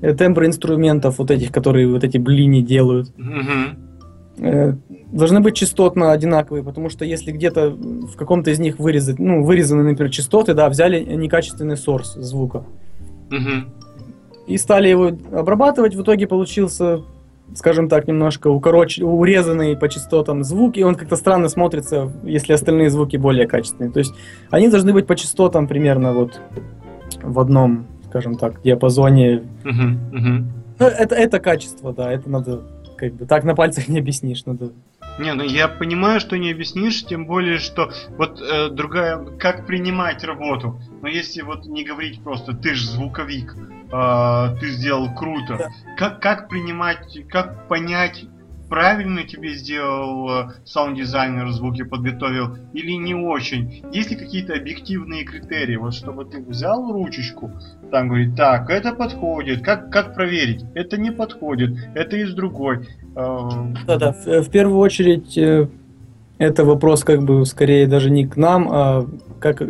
тембры инструментов, вот этих, которые вот эти блини делают. Э, должны быть частотно одинаковые, потому что если где-то в каком-то из них вырезать, ну, вырезаны, например, частоты, да, взяли некачественный сорс звука Мгм. и стали его обрабатывать, в итоге получился скажем так, немножко укороч... урезанный по частотам звук, и он как-то странно смотрится, если остальные звуки более качественные. То есть они должны быть по частотам примерно вот в одном, скажем так, диапазоне. Мгм, мгм. Ну, это, это качество, да, это надо как бы так на пальцах не объяснишь, надо Не, ну я понимаю, что не объяснишь, тем более, что вот э, другая, как принимать работу. Но если вот не говорить просто, ты же звуковик, а, ты сделал круто. Да. Как, как принимать, как понять, правильно тебе сделал э, саунд-дизайнер, звуки подготовил или не очень? Есть ли какие-то объективные критерии, вот чтобы ты взял ручечку, там говорит, так, это подходит, как, как проверить? Это не подходит, это из другой. Э, Да-да, в, в первую очередь э, это вопрос как бы скорее даже не к нам, а как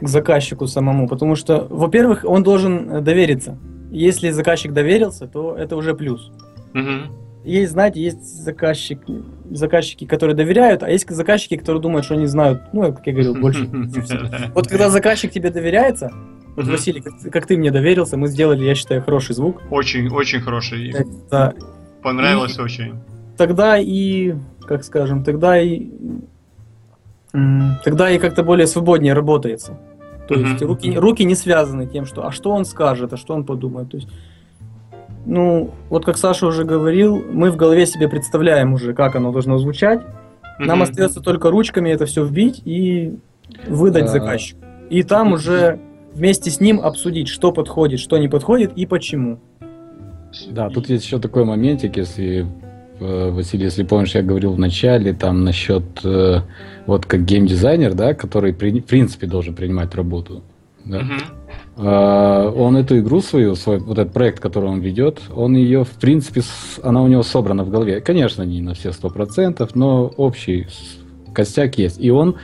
к заказчику самому, потому что, во-первых, он должен э, довериться. Если заказчик доверился, то это уже плюс. мгм. Есть, знаете, есть заказчик, заказчики, которые доверяют, а есть заказчики, которые думают, что они знают, ну, как я говорил, больше. Вот когда заказчик тебе доверяется, вот. Василий, как, ты мне доверился, мы сделали, я считаю, хороший звук. Очень, очень хороший. Да, Понравилось очень. тогда и, как скажем, тогда и тогда и как-то более свободнее работается. То есть руки, руки не связаны тем, что а что он скажет, а что он подумает. То есть, ну, вот как Саша уже говорил, мы в голове себе представляем уже, как оно должно звучать. Нам Мгм. остается только ручками это все вбить и выдать Да. заказчику. И там уже вместе с ним обсудить, что подходит, что не подходит и почему. Да, тут есть еще такой моментик, если, э, Василий, если помнишь, я говорил в начале там насчет, э, вот как геймдизайнер, да, который при- в принципе должен принимать работу. Да. Мгм. А, Он эту игру свою, свой вот этот проект, который он ведет, он ее, в принципе, она у него собрана в голове. Конечно, не на все сто процентов, но общий костяк есть. И он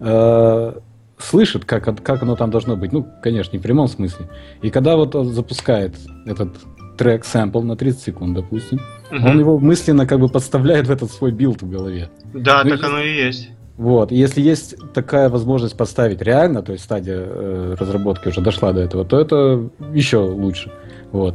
э, слышит, как, как оно там должно быть. Ну, конечно, не в прямом смысле. И когда вот он запускает этот трек сэмпл на 30 секунд, допустим, Мгм. он его мысленно как бы подставляет в этот свой билд в голове. Да, Ну, так если- оно и есть. Вот, если есть такая возможность поставить реально, то есть стадия э, разработки уже дошла до этого, то это еще лучше. Вот.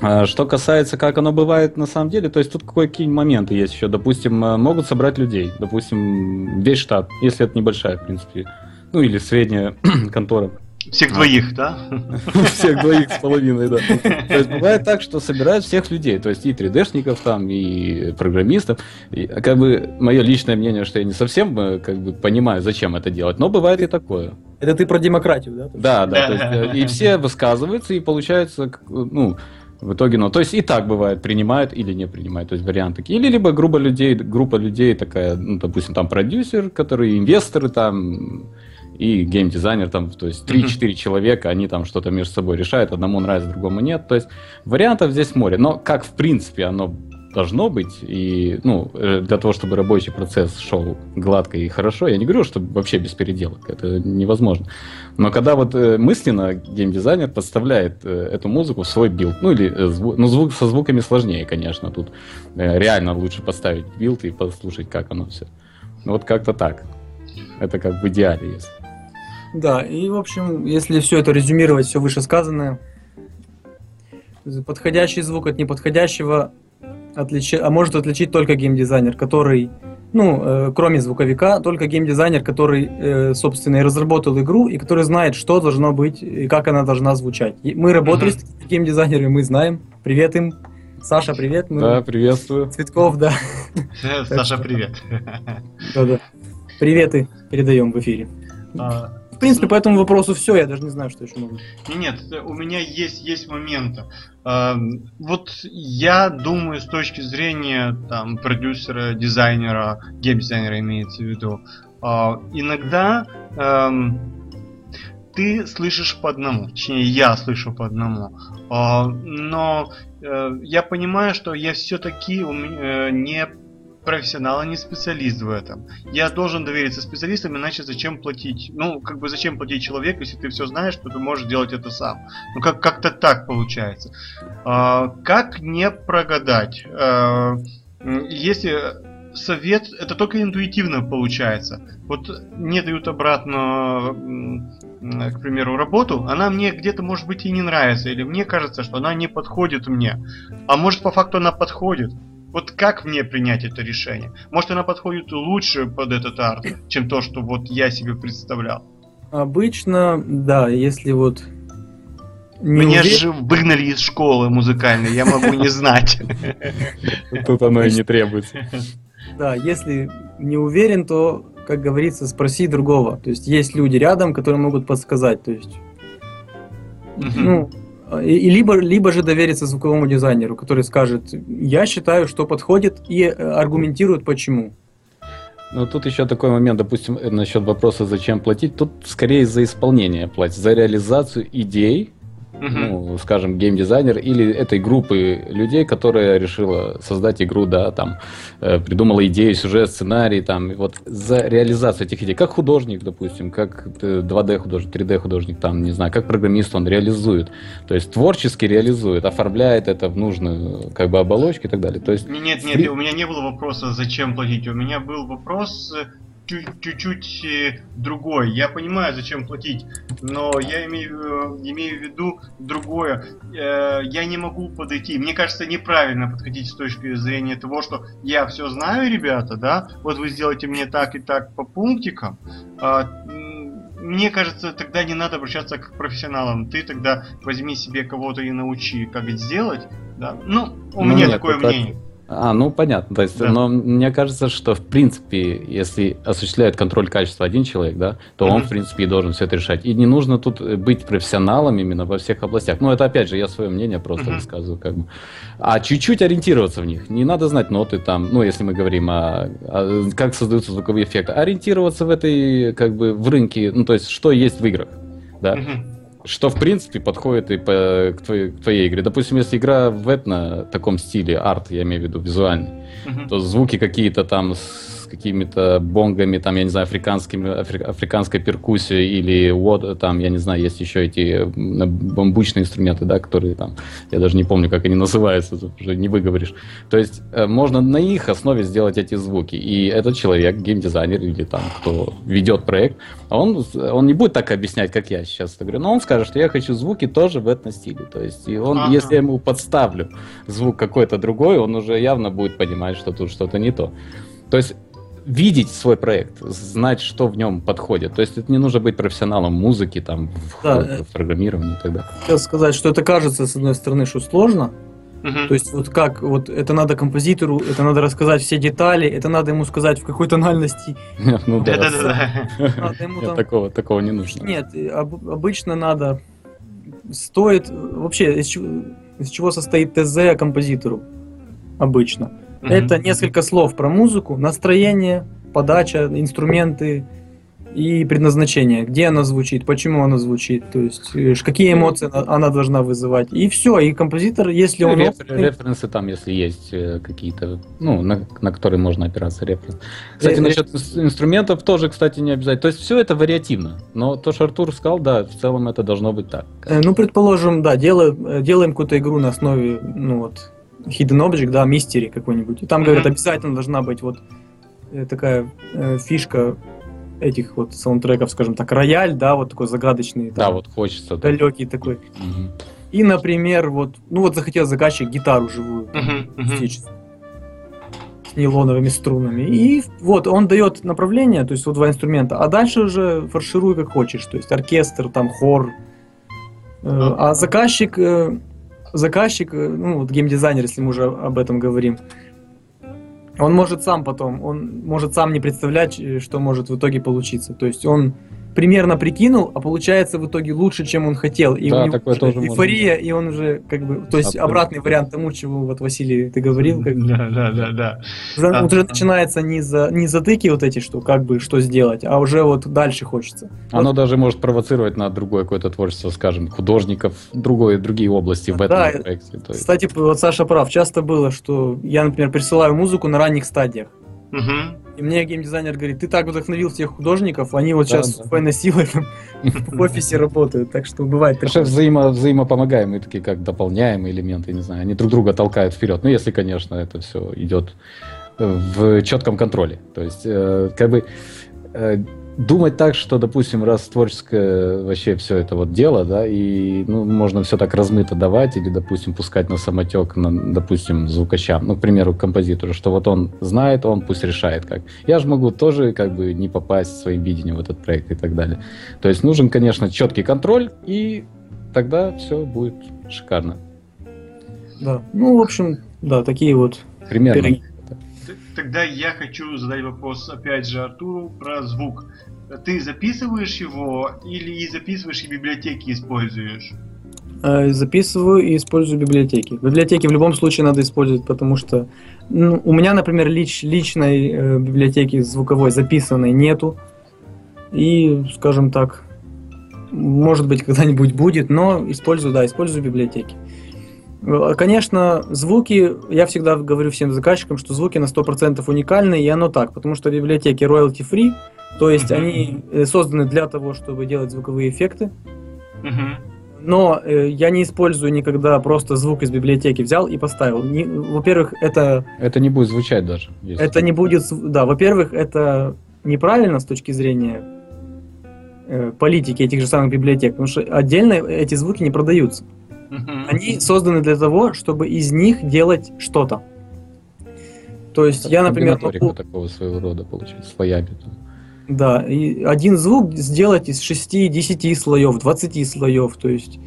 А что касается, как оно бывает на самом деле, то есть тут какие моменты есть еще. Допустим, э, могут собрать людей, допустим, весь штат, если это небольшая, в принципе, ну или средняя контора. Всех А. двоих, да? Всех двоих с половиной, да. То есть бывает так, что собирают всех людей, то есть и 3D-шников там, и программистов. И, как бы мое личное мнение, что я не совсем э, как бы понимаю, зачем это делать, но бывает и такое. Это ты про демократию, да? Да, да, то Да. есть, э, и все высказываются, и получается, э, ну, в итоге, ну, то есть и так бывает, принимают или не принимают, то есть варианты. такие. Или либо группа людей, группа людей такая, ну, допустим, там продюсер, который инвесторы там, и геймдизайнер там, то есть 3-4 человека, они там что-то между собой решают, одному нравится, другому нет. То есть вариантов здесь море. Но как в принципе оно должно быть, и ну, э, для того, чтобы рабочий процесс шел гладко и хорошо, я не говорю, что вообще без переделок, это невозможно. Но когда вот э, мысленно геймдизайнер подставляет э, эту музыку в свой билд, ну или ну, звук со звуками сложнее, конечно, тут реально лучше поставить билд и послушать, как оно все. Ну вот как-то так. Это как в идеале есть. Да, и в общем, если все это резюмировать, все вышесказанное, подходящий звук от неподходящего отличи... а может отличить только геймдизайнер, который, ну, э, кроме звуковика, только геймдизайнер, который, э, собственно, и разработал игру, и который знает, что должно быть и как она должна звучать. И мы работали Мгм. с геймдизайнерами, мы знаем. Привет им. Саша, привет. Мы... Да, приветствую. Цветков, да. Саша, привет. Да-да. Приветы передаем в эфире. А, В принципе, по этому вопросу все, я даже не знаю, что еще могу. Не, Нет, э, у меня есть, есть моменты. Эм, Вот я думаю, с точки зрения там, продюсера, дизайнера, геймдизайнера имеется в виду, а, иногда эм, ты слышишь по одному, точнее я слышу по одному, А, но э, я понимаю, что я все-таки не профессионал, а не специалист в этом. Я должен довериться специалистам, иначе зачем платить? Ну, как бы зачем платить человеку, если ты все знаешь, что ты можешь делать это сам. Ну, как- как-то так получается. А, как не прогадать? А, если совет, это только интуитивно получается. Вот мне дают обратно, к примеру, работу, она мне где-то, может быть, и не нравится, или мне кажется, что она не подходит мне. А может, по факту она подходит. Вот как мне принять это решение? Может, она подходит лучше под этот арт, чем то, что вот я себе представлял? Обычно, да, если вот не Меня уверен... же выгнали из школы музыкальной, я могу не знать. Тут оно и не требуется. Да, если не уверен, то, как говорится, спроси другого. То есть есть люди рядом, которые могут подсказать. То есть, ну, и, либо, либо же довериться звуковому дизайнеру, который скажет, я считаю, что подходит, и э, аргументирует почему. Ну, тут еще такой момент, допустим, э, насчет вопроса, зачем платить. Тут скорее за исполнение платить, за реализацию идей, ну, скажем, геймдизайнер или этой группы людей, которая решила создать игру, да, там, э, придумала идею, сюжет, сценарий, там, вот за реализацию этих идей, как художник, допустим, как 2D э, художник, 3D художник, там, не знаю, как программист он реализует, то есть творчески реализует, оформляет это в нужную, как бы, оболочку и так далее, то есть... Нет, нет, у меня не было вопроса, зачем платить, у меня был вопрос, чуть-чуть э, другой. Я понимаю, зачем платить, но я имею, э, имею в виду другое. Э, я не могу подойти. Мне кажется, неправильно подходить с точки зрения того, что я все знаю, ребята, да, вот вы сделаете мне так и так по пунктикам. А, мне кажется, тогда не надо обращаться к профессионалам. Ты тогда возьми себе кого-то и научи, как это сделать. Да? Ну, у ну, меня нет, такое мнение. Так а, ну понятно. То есть, да. но мне кажется, что в принципе, если осуществляет контроль качества один человек, да, то mm-hmm. он, в принципе, и должен все это решать. И не нужно тут быть профессионалом именно во всех областях. Ну, это опять же, я свое мнение просто mm-hmm. высказываю, как бы. А чуть-чуть ориентироваться в них. Не надо знать ноты там, ну, если мы говорим о, о как создаются звуковые эффекты. Ориентироваться в этой, как бы, в рынке, ну, то есть, что есть в играх, да. Mm-hmm что в принципе подходит и по, к, твоей, к твоей игре. Допустим, если игра в этно таком стиле, арт, я имею в виду визуальный, uh-huh. то звуки какие-то там с какими-то бонгами, там, я не знаю, африканскими, афри, африканской перкуссией или вот, там, я не знаю, есть еще эти бамбучные инструменты, да, которые там, я даже не помню, как они называются, уже не выговоришь. То есть э, можно на их основе сделать эти звуки. И этот человек, геймдизайнер или там, кто ведет проект, он, он не будет так объяснять, как я сейчас это говорю, но он скажет, что я хочу звуки тоже в этом стиле. То есть, и он, ага. если я ему подставлю звук какой-то другой, он уже явно будет понимать, что тут что-то не то. То есть видеть свой проект, знать, что в нем подходит. То есть это не нужно быть профессионалом музыки, там, в, да, в программировании и так далее. Хотел сказать, что это кажется, с одной стороны, что сложно, Uh-huh. То есть вот как, вот это надо композитору, это надо рассказать все детали, это надо ему сказать в какой тональности. Ну да. Такого такого не нужно. Нет, обычно надо, стоит, вообще, из чего состоит ТЗ композитору? Обычно. Mm-hmm. Это несколько слов про музыку, настроение, подача, инструменты и предназначение, где она звучит, почему она звучит, то есть э, какие эмоции она, она должна вызывать. И все, и композитор, если он... Реф, опытный... Референсы там, если есть э, какие-то, ну, на, на которые можно опираться, референс. Кстати, э, насчет инструментов тоже, кстати, не обязательно. То есть все это вариативно. Но то, что Артур сказал, да, в целом это должно быть так. Ну, предположим, да, делаем, делаем какую-то игру на основе, ну вот, Hidden Object, да, Mystery какой-нибудь. И там, mm-hmm. говорят, обязательно должна быть вот э, такая э, фишка этих вот саундтреков, скажем так, рояль, да, вот такой загадочный. Да, там, вот хочется. Далекий да. такой. Угу. И, например, вот, ну вот захотел заказчик гитару живую, угу. с нейлоновыми струнами. И вот он дает направление, то есть вот два инструмента, а дальше уже фаршируй как хочешь, то есть оркестр, там хор. Э, а заказчик э, заказчик, э, ну вот геймдизайнер, если мы уже об этом говорим, он может сам потом, он может сам не представлять, э, что может в итоге получиться. То есть он примерно прикинул, а получается в итоге лучше, чем он хотел. И да, у него такое тоже эйфория, можно. и он уже как бы, то есть Абсолютно. обратный вариант тому, чего вот Василий ты говорил. Как да, да, да, да. За, а, уже а. начинается не за не затыки вот эти, что как бы что сделать, а уже вот дальше хочется. Оно вот. даже может провоцировать на другое какое-то творчество, скажем, художников, другое другие области в этом да, проекте. есть... Кстати, вот Саша прав. Часто было, что я, например, присылаю музыку на ранних стадиях. Угу. И мне геймдизайнер говорит, ты так вдохновил всех художников, они вот да, сейчас да. с силой в офисе работают, так что бывает. Потому взаимо, взаимопомогаемые такие, как дополняемые элементы, не знаю, они друг друга толкают вперед. Ну, если, конечно, это все идет в четком контроле. То есть, э, как бы э, думать так, что, допустим, раз творческое вообще все это вот дело, да, и ну, можно все так размыто давать или, допустим, пускать на самотек, на, допустим, звукачам, ну, к примеру, композитору, что вот он знает, он пусть решает как. Я же могу тоже как бы не попасть своим видением в этот проект и так далее. То есть нужен, конечно, четкий контроль, и тогда все будет шикарно. Да, ну, в общем, да, такие вот Примерно. пироги. Тогда я хочу задать вопрос опять же Артуру про звук. Ты записываешь его или и записываешь и библиотеки используешь? Э, Записываю и использую библиотеки. Библиотеки в любом случае надо использовать, потому что ну, у меня, например, лич, личной э, библиотеки звуковой записанной нету. И, скажем так, может быть, когда-нибудь будет, но использую, да, использую библиотеки. Э, Конечно, звуки, я всегда говорю всем заказчикам, что звуки на 100% уникальны, и оно так, потому что библиотеки royalty free, то есть они э, созданы для того, чтобы делать звуковые эффекты, но э, я не использую никогда просто звук из библиотеки взял и поставил. Не- Во-первых, это, Это не будет звучать даже. если- это не будет... Да, во-первых, это неправильно с точки зрения э, политики этих же самых библиотек, потому что отдельно эти звуки не продаются. Они созданы для того, чтобы из них делать что-то. То есть Это я, например, могу, такого своего рода получается, слоями. да, и один звук сделать из 6-10 слоев, 20 слоев, то есть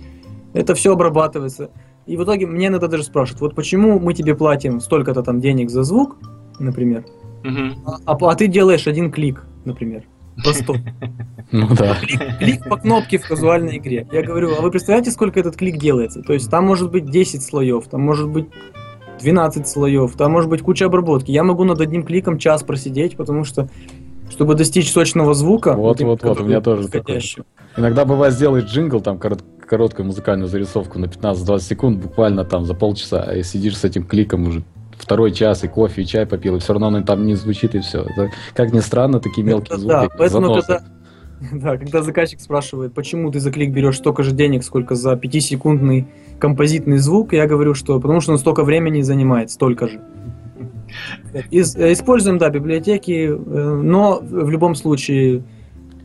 это все обрабатывается. И в итоге мне иногда даже спрашивают, вот почему мы тебе платим столько-то там денег за звук, например, Мгм. а, а ты делаешь один клик, например, 100. Ну да. Клик, клик по кнопке в казуальной игре. Я говорю, а вы представляете, сколько этот клик делается? То есть там может быть 10 слоев, там может быть 12 слоев, там может быть куча обработки. Я могу над одним кликом час просидеть, потому что чтобы достичь сочного звука, Вот, именно вот, вот, у меня тоже такое. Иногда бывает сделать джингл, там корот- короткую музыкальную зарисовку на 15-20 секунд, буквально там за полчаса, а если сидишь с этим кликом уже второй час, и кофе, и чай попил, и все равно он там не звучит, и все. Это, как ни странно, такие мелкие Это звуки. да, поэтому заносы. когда, да, когда заказчик спрашивает, почему ты за клик берешь столько же денег, сколько за 5-секундный композитный звук, я говорю, что потому что он столько времени занимает, столько же. Из- э, используем, да, библиотеки, э, но в любом случае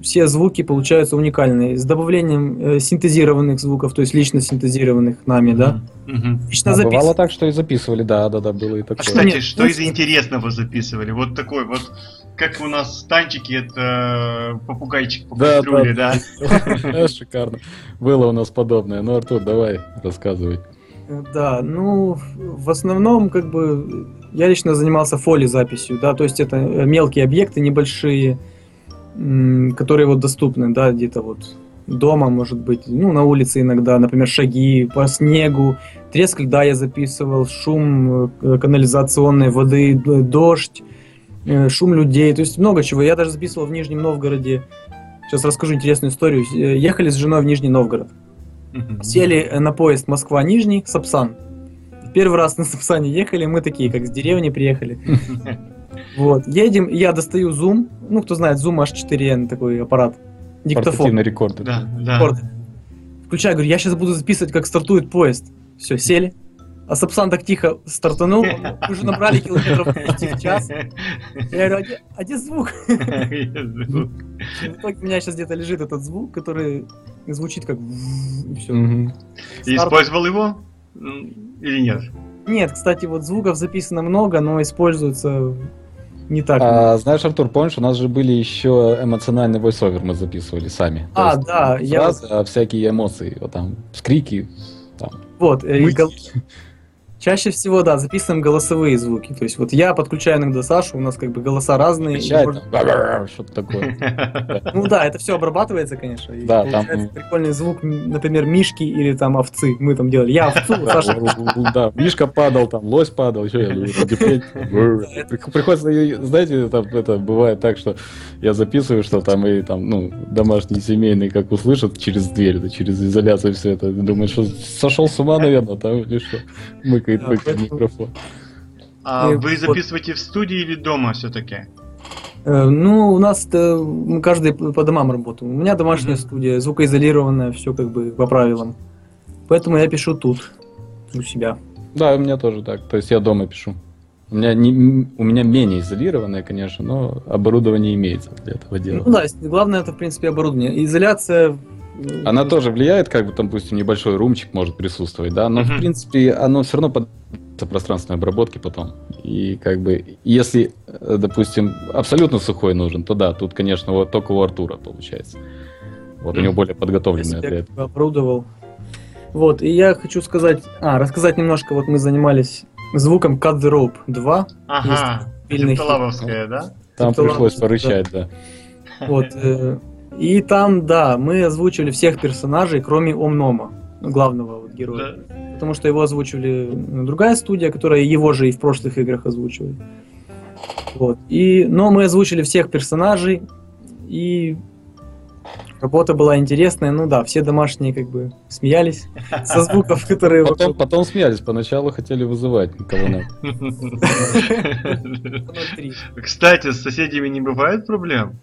все звуки получаются уникальные, с добавлением э, синтезированных звуков, то есть лично синтезированных нами, да. Мгм. Лично А бывало так, что и записывали, да, да, да, было и А, такое. кстати, Нет, что ну, из интересного записывали? Вот такой вот, как у нас танчики, это попугайчик по Да, кастрюле, да? Да, Шикарно. Было у нас подобное. Ну, Артур, давай, рассказывай. Да, ну, в основном, как бы, я лично занимался фоли записью, да, то есть это э, мелкие объекты, небольшие, которые вот доступны, да, где-то вот дома, может быть, ну, на улице иногда, например, шаги по снегу, треск льда я записывал, шум э, канализационной воды, дождь, э, шум людей, то есть много чего. Я даже записывал в Нижнем Новгороде, сейчас расскажу интересную историю, Э, ехали с женой в Нижний Новгород. Сели на поезд Москва-Нижний, Сапсан. Первый раз на Сапсане ехали, мы такие, как с деревни приехали. Вот, едем, я достаю Zoom, ну, кто знает, Zoom H4n, такой аппарат, диктофон. Рекорд. Да, да. рекорд. Включаю, говорю, я сейчас буду записывать, как стартует поезд. Все, сели. А Сапсан так тихо стартанул, мы уже набрали километров почти в час. Я говорю, а где, а где звук? И в итоге у меня сейчас где-то лежит этот звук, который звучит как... И все. И использовал его? Или нет? Нет, кстати, вот звуков записано много, но используется не так. А, знаешь, Артур, помнишь, у нас же были еще эмоциональный войсовер, мы записывали сами. А, есть да, не я фразы, а всякие эмоции, вот там, скрики, там, вот. э, и гол- Чаще всего, да, записываем голосовые звуки. То есть вот я подключаю иногда Сашу, у нас как бы голоса разные. можно- там, «Ба-ба-ба», что-то такое. Ну да, это все обрабатывается, конечно. Да, там- прикольный звук, например, мишки или там овцы. Мы там делали. Я овцу, Саша. да, Мишка падал, там, лось падал, еще я Приходится, знаете, там, это бывает так, что я записываю, что там и там, ну, домашние семейные, как услышат через дверь, да, через изоляцию все это, думают, что сошел с ума, наверное, там, или что, мыкает, Да, мыкает поэтому- микрофон. А И вы вот- записываете в студии или дома все-таки? Э, Ну, у нас мы каждый по домам работаем. У меня домашняя Мгм. студия, звукоизолированная, все как бы по правилам. Поэтому я пишу тут, у себя. Да, у меня тоже так, то есть я дома пишу. У меня, не, у меня менее изолированное, конечно, но оборудование имеется для этого дела. Ну да, главное это, в принципе, оборудование. Изоляция... Она тоже влияет, как бы там, допустим, небольшой румчик может присутствовать, да, но, в принципе, оно все равно под пространственной обработки потом. И как бы, если, э, допустим, абсолютно сухой нужен, то да, тут, конечно, вот только у Артура получается. Вот у него более подготовленная для этого. оборудовал. Вот, и я хочу сказать, а, рассказать немножко, вот мы занимались звуком Cut the Rope 2. Ага, Лавовская, да? Там пришлось порычать, да. Вот, э, и там, да, мы озвучивали всех персонажей, кроме Омнома, главного вот героя. Да. Потому что его озвучивали другая студия, которая его же и в прошлых играх озвучивали. Вот. И, но мы озвучили всех персонажей, и Работа была интересная, ну да, все домашние как бы смеялись со звуков, которые... Потом, потом смеялись, поначалу хотели вызывать никого надо. Кстати, с соседями не бывает проблем?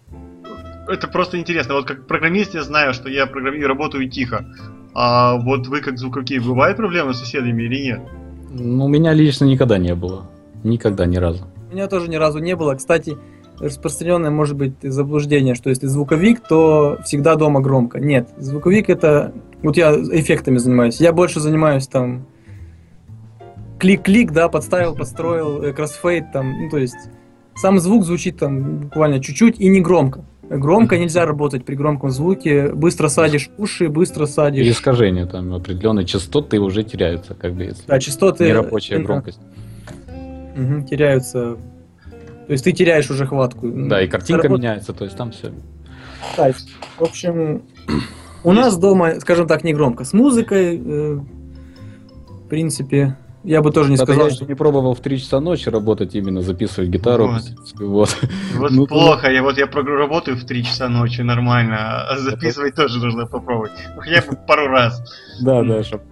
Это просто интересно. Вот как программист я знаю, что я программирую, работаю тихо. А вот вы как звуковики, бывают проблемы с соседями или нет? Ну, у меня лично никогда не было. Никогда, ни разу. У меня тоже ни разу не было. Кстати, распространенное может быть заблуждение, что если звуковик, то всегда дома громко. Нет, звуковик это... Вот я эффектами занимаюсь. Я больше занимаюсь там клик-клик, да, подставил, подстроил, э, кроссфейд там, ну то есть сам звук звучит там буквально чуть-чуть и не громко. Громко нельзя работать при громком звуке. Быстро садишь уши, быстро садишь. И искажения там определенные частоты уже теряются, как бы если. Да, частоты. Нерабочая громкость. Угу, теряются то есть ты теряешь уже хватку. Да, и картинка Заработать... меняется, то есть там все. Да, в общем, у нас дома, скажем так, не громко. С музыкой, э, в принципе, я бы тоже не Это сказал, я что... не пробовал в 3 часа ночи работать, именно записывать гитару. Вот, вот. вот ну, плохо, я вот я работаю в 3 часа ночи нормально, а записывать тоже нужно попробовать. Ну, хотя бы пару раз. Да, да, чтобы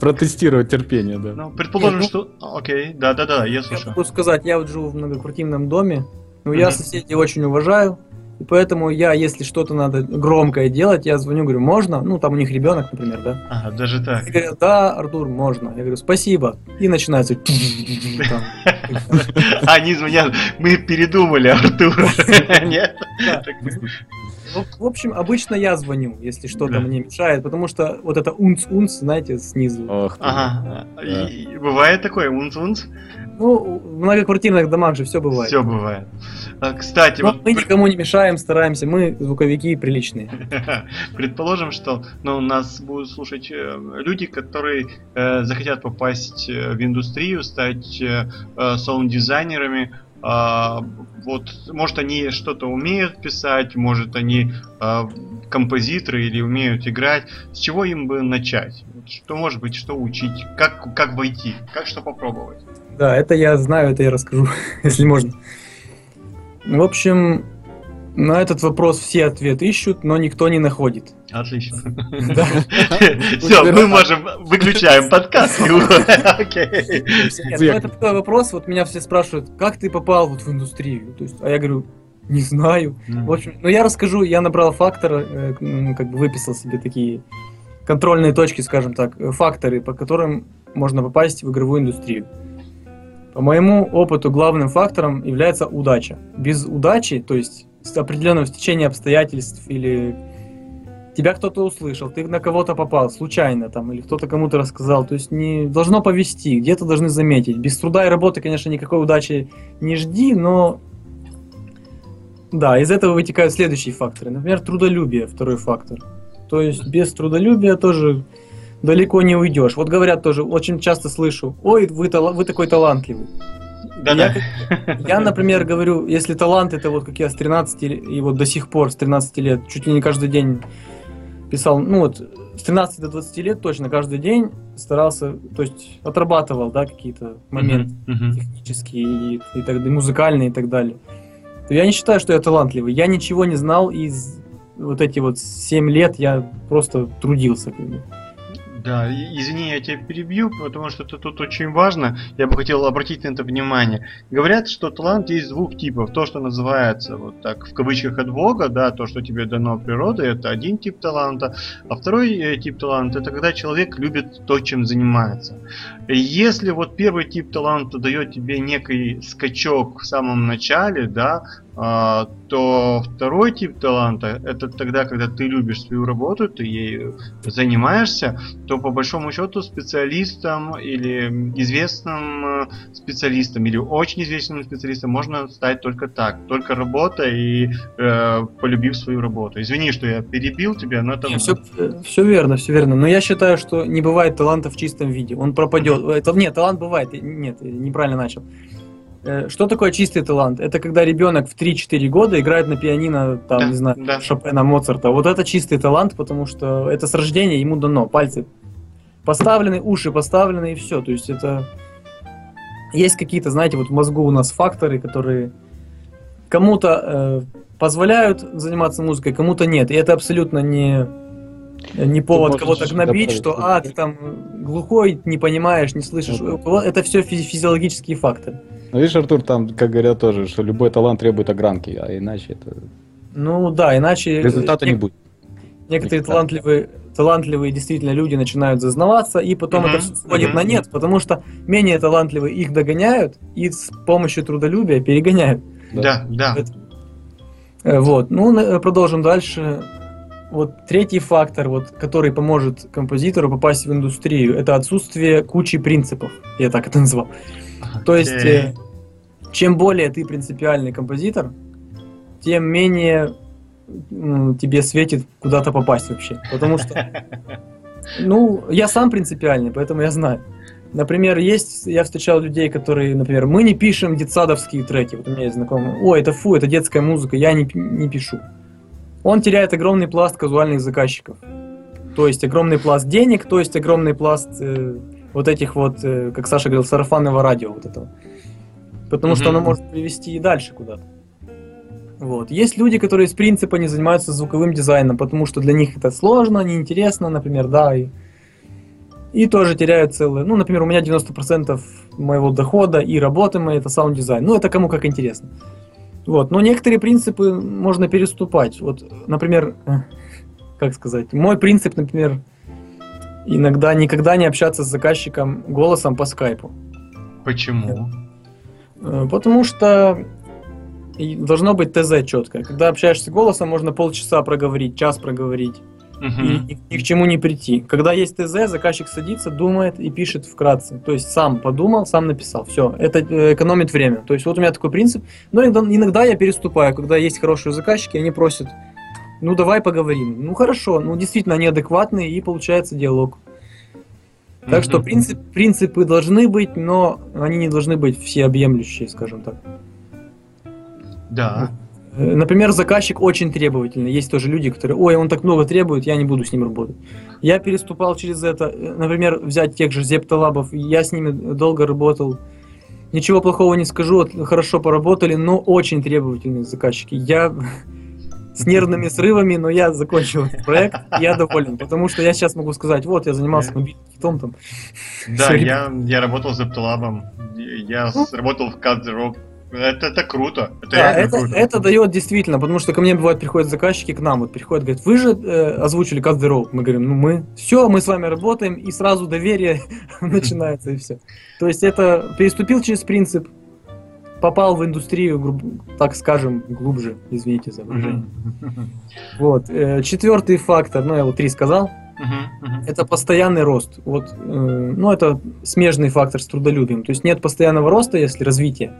протестировать терпение, да. Ну, предположим, ну, что... Окей, да-да-да, я слушаю. Я могу сказать, я вот живу в многоквартирном доме, но я соседей очень уважаю, и поэтому я, если что-то надо громкое делать, я звоню, говорю, можно? Ну, там у них ребенок, например, да? Ага, даже так. И говорят, да, Артур, можно. Я говорю, спасибо. И начинается... Они звонят, мы передумали, Артур. Нет? В общем, обычно я звоню, если что-то мне мешает, потому что вот это унц-унц, знаете, снизу. Ага. Бывает такое унц-унц? Ну, в многоквартирных домах же все бывает. Все бывает. А, кстати, вот... мы никому не мешаем, стараемся, мы звуковики приличные. Предположим, что ну, нас будут слушать э, люди, которые э, захотят попасть э, в индустрию, стать э, э, саунд-дизайнерами. Э, вот, может, они что-то умеют писать, может, они э, композиторы или умеют играть. С чего им бы начать? Что может быть, что учить? Как, как войти? Как что попробовать? Да, это я знаю, это я расскажу, если можно. В общем, на этот вопрос все ответы ищут, но никто не находит. Отлично. Все, мы можем выключаем подкаст. Окей. Ну, это такой вопрос, вот меня все спрашивают, как ты попал вот в индустрию? То есть, а я говорю, не знаю. В общем, ну я расскажу, я набрал фактор, э, как бы выписал себе такие контрольные точки, скажем так, факторы, по которым можно попасть в игровую индустрию. По моему опыту главным фактором является удача. Без удачи, то есть с определенного стечения обстоятельств или тебя кто-то услышал, ты на кого-то попал случайно там, или кто-то кому-то рассказал, то есть не должно повести, где-то должны заметить. Без труда и работы, конечно, никакой удачи не жди, но да, из этого вытекают следующие факторы. Например, трудолюбие, второй фактор. То есть без трудолюбия тоже далеко не уйдешь. Вот говорят тоже, очень часто слышу, ой, вы, вы такой талантливый. Да, я, да. я, например, говорю, если талант это вот как я с 13 и вот до сих пор с 13 лет чуть ли не каждый день писал, ну вот с 13 до 20 лет точно каждый день старался, то есть отрабатывал, да, какие-то моменты uh-huh, uh-huh. технические и, и, так, и музыкальные и так далее. То я не считаю, что я талантливый. Я ничего не знал из вот эти вот 7 лет я просто трудился. Как бы. Да, извини, я тебя перебью, потому что это тут очень важно. Я бы хотел обратить на это внимание. Говорят, что талант есть двух типов. То, что называется вот так в кавычках от Бога, да, то, что тебе дано природой, это один тип таланта. А второй э, тип таланта это когда человек любит то, чем занимается. Если вот первый тип таланта дает тебе некий скачок в самом начале, да, то второй тип таланта это тогда, когда ты любишь свою работу, ты ей занимаешься, то по большому счету специалистом или известным э, специалистом или очень известным специалистом можно стать только так, только работа и э, полюбив свою работу. Извини, что я перебил тебя, но это... Не, все, все верно, все верно. Но я считаю, что не бывает таланта в чистом виде. Он пропадет. Это, нет, талант бывает. Нет, неправильно начал. Э, что такое чистый талант? Это когда ребенок в 3-4 года играет на пианино, там, да, не знаю, да. Шопена, Моцарта. Вот это чистый талант, потому что это с рождения ему дано. Пальцы поставлены, уши поставлены и все. То есть это... Есть какие-то, знаете, вот в мозгу у нас факторы, которые кому-то э, позволяют заниматься музыкой, кому-то нет. И это абсолютно не, не повод кого-то гнобить, что а, ты там глухой, не понимаешь, не слышишь. Это все физиологические факторы. Ну, видишь, Артур, там, как говорят тоже, что любой талант требует огранки, а иначе это... Ну да, иначе... Результата не будет. Некоторые талантливые, талантливые действительно люди начинают зазнаваться, и потом uh-huh, это все сходит uh-huh. на нет, потому что менее талантливые их догоняют и с помощью трудолюбия перегоняют. Да, да. Э, вот, ну, э, продолжим дальше. Вот третий фактор, вот, который поможет композитору попасть в индустрию, это отсутствие кучи принципов. Я так это назвал. То есть, э, чем более ты принципиальный композитор, тем менее ну, тебе светит куда-то попасть вообще. Потому что, ну, я сам принципиальный, поэтому я знаю. Например, есть, я встречал людей, которые, например, мы не пишем детсадовские треки. Вот у меня есть знакомый. О, это фу, это детская музыка, я не, не пишу. Он теряет огромный пласт казуальных заказчиков. То есть огромный пласт денег, то есть огромный пласт э, вот этих вот, э, как Саша говорил, сарафанного радио вот этого. Потому mm-hmm. что оно может привести и дальше куда-то. Вот. Есть люди, которые из принципа не занимаются звуковым дизайном, потому что для них это сложно, неинтересно, например, да, и, и тоже теряют целые. Ну, например, у меня 90% моего дохода и работы моей это саунд-дизайн. Ну, это кому как интересно. Вот. Но некоторые принципы можно переступать. Вот, например, э, как сказать, мой принцип, например, иногда никогда не общаться с заказчиком голосом по скайпу. Почему? Э, потому что должно быть ТЗ четкое. Когда общаешься голосом, можно полчаса проговорить, час проговорить. Угу. И ни, ни к чему не прийти. Когда есть ТЗ, заказчик садится, думает и пишет вкратце. То есть сам подумал, сам написал. Все, это э, экономит время. То есть вот у меня такой принцип. Но иногда, иногда я переступаю, когда есть хорошие заказчики, они просят ну давай поговорим. Ну хорошо, ну действительно они адекватные и получается диалог. Так что принцип, принципы должны быть, но они не должны быть всеобъемлющие, скажем так. Да. Э, например, заказчик очень требовательный. Есть тоже люди, которые, ой, он так много требует, я не буду с ним работать. Я переступал через это. Э, например, взять тех же зептолабов, я с ними долго работал. Ничего плохого не скажу, хорошо поработали, но очень требовательные заказчики. Я с нервными срывами, но я закончил этот проект, я доволен, потому что я сейчас могу сказать, вот, я занимался мобильным хитом там. Да, я, я работал с Aptolab, я ну, работал в Cut это, это круто. Это, да, это, круто. это дает действительно, потому что ко мне бывает приходят заказчики к нам, вот приходят, говорят, вы же э, озвучили Cut the Rope. Мы говорим, ну мы, все, мы с вами работаем, и сразу доверие начинается, и все. То есть это переступил через принцип, попал в индустрию, так скажем, глубже, извините за выражение. Вот. Э, четвертый фактор, ну я вот три сказал, это постоянный рост. Вот, э, ну это смежный фактор с трудолюбием. То есть нет постоянного роста, если развитие,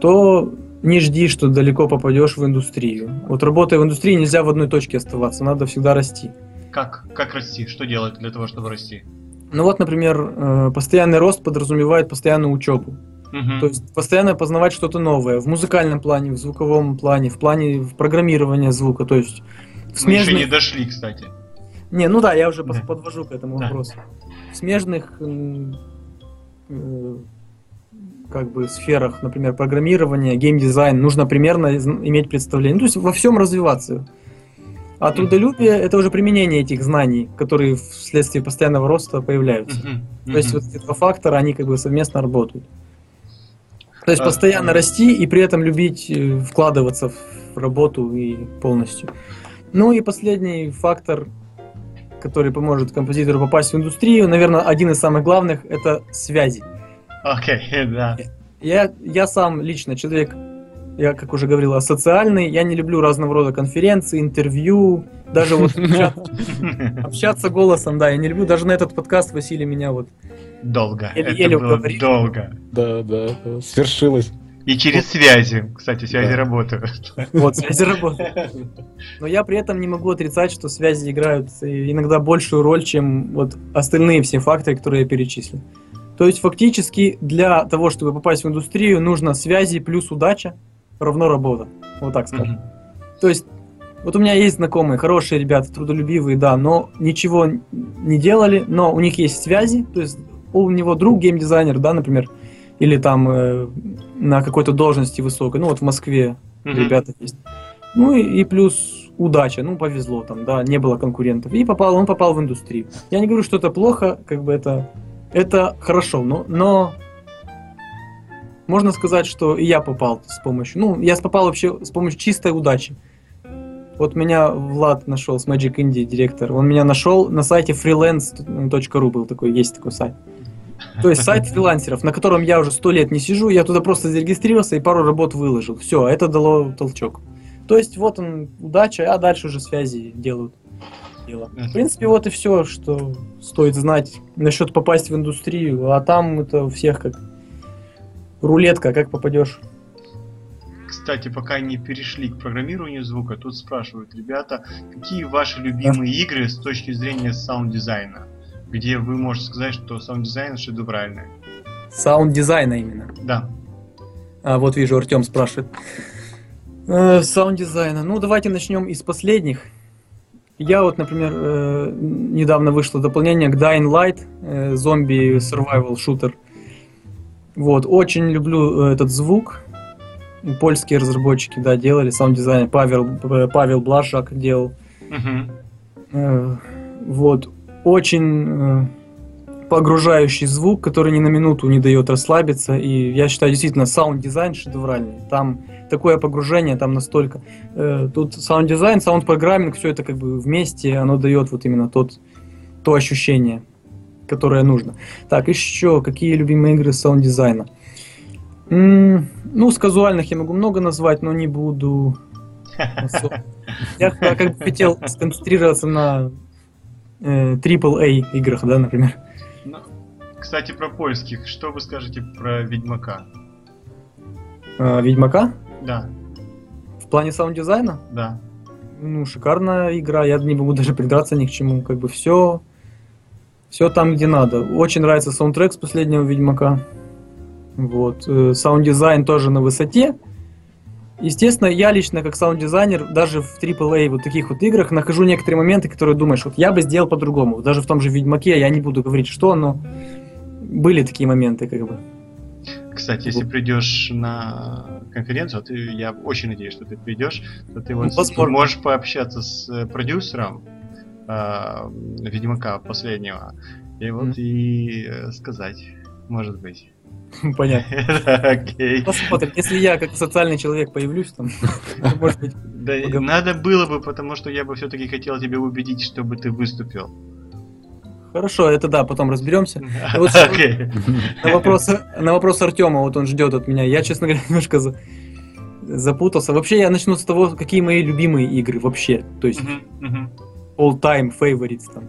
то не жди, что далеко попадешь в индустрию. Вот работая в индустрии, нельзя в одной точке оставаться, надо всегда расти. Как? Как расти? Что делать для того, чтобы расти? Ну вот, например, э, постоянный рост подразумевает постоянную учебу. Угу. То есть постоянно познавать что-то новое в музыкальном плане, в звуковом плане, в плане программирования звука. То есть в смежных... Мы еще не дошли, кстати. Не, ну да, я уже да. подвожу к этому да. вопросу. В смежных э, как бы сферах, например, программирования, геймдизайн, нужно примерно иметь представление. Ну, то есть во всем развиваться. А трудолюбие это уже применение этих знаний, которые вследствие постоянного роста появляются. То есть вот эти два фактора, они как бы совместно работают. То есть А, постоянно мгм. расти и при этом любить э, вкладываться в работу и полностью. Ну и последний фактор, который поможет композитору попасть в индустрию, наверное, один из самых главных, это связи. Окей, да. Я, я сам лично человек, я, как уже говорил, асоциальный, я не люблю разного рода конференции, интервью, даже вот общаться, общаться голосом, да, я не люблю, даже на этот подкаст Василий меня вот Долго. Еле-еле Это было уговорил. долго. Да, да, да, свершилось. И через связи. Кстати, связи Да. работают. Вот, связи работают. Но я при этом не могу отрицать, что связи играют иногда большую роль, чем вот остальные все факторы, которые я перечислил. То есть фактически для того, чтобы попасть в индустрию, нужно связи плюс удача равно работа. Вот так скажем. Мгм. То есть вот у меня есть знакомые, хорошие ребята, трудолюбивые, да, но ничего не делали, но у них есть связи, то есть у него друг геймдизайнер, да, например, или там э, на какой-то должности высокой, ну вот в Москве Мгм. ребята есть. Ну и, и плюс удача, ну повезло там, да, не было конкурентов. И попал, он попал в индустрию. Я не говорю, что это плохо, как бы это, это хорошо, но, но можно сказать, что и я попал с помощью, ну, я попал вообще с помощью чистой удачи. Вот меня Влад нашел с Magic Indie, директор. Он меня нашел на сайте freelance.ru был такой, есть такой сайт. То есть сайт фрилансеров, на котором я уже сто лет не сижу, я туда просто зарегистрировался и пару работ выложил. Все, это дало толчок. То есть вот он, удача, а дальше уже связи делают дело. В принципе, вот и все, что стоит знать насчет попасть в индустрию, а там это у всех как рулетка, как попадешь. Кстати, пока не перешли к программированию звука, тут спрашивают ребята, какие ваши любимые игры с точки зрения саунд-дизайна? Где вы можете сказать, что саунд-дизайн шедевральный. Саунд-дизайна именно. Да. А вот вижу, Артем спрашивает. Э, Саунд-дизайна. Ну, давайте начнем из последних. Я вот, например, э, недавно вышло дополнение к Dying Light, э, зомби survival шутер. Вот, очень люблю этот звук. Польские разработчики, да, делали саунд-дизайн. Павел, Павел Блажак делал. Э, Вот. Очень э, погружающий звук, который ни на минуту не дает расслабиться. И я считаю, действительно, саунд-дизайн шедевральный. Там такое погружение, там настолько... э, Тут саунд-дизайн, sound programming, все это как бы вместе, оно дает вот именно тот, то ощущение, которое нужно. Так, еще какие любимые игры саунд-дизайна? М, Ну, с казуальных я могу много назвать, но не буду. Я как бы хотел сконцентрироваться на э, AAA играх, да, например. Ну, Кстати, про польских. Что вы скажете про Ведьмака? А, Ведьмака Да, в плане саунд-дизайна. да. Ну, шикарная игра, я не могу даже придраться ни к чему. Как бы все, все там, где надо. Очень нравится саундтрек с последнего Ведьмака. Вот. э, Саунд-дизайн тоже на высоте. Естественно, я лично, как саунд-дизайнер, даже в AAA вот таких вот играх нахожу некоторые моменты, которые думаешь, вот я бы сделал по-другому. Даже в том же Ведьмаке, я не буду говорить, что, но были такие моменты, как бы. Кстати, если придешь на конференцию, а ты, я очень надеюсь, что ты придешь, то ты вот Ну, можешь пообщаться с э, продюсером э, Ведьмака последнего, и вот Мгм. и э, сказать, может быть. Понятно. Окей. Посмотрим. Если я как социальный человек появлюсь там, может быть, Да, надо было бы, потому что я бы все-таки хотел тебя убедить, чтобы ты выступил. хорошо, это да, потом разберемся. Вот Окей. На вопрос, на вопрос Артема, вот он ждет от меня. Я, честно говоря, немножко за- запутался. Вообще, я начну с того, какие мои любимые игры вообще. То есть, Мгм, мгм. all-time favorites там.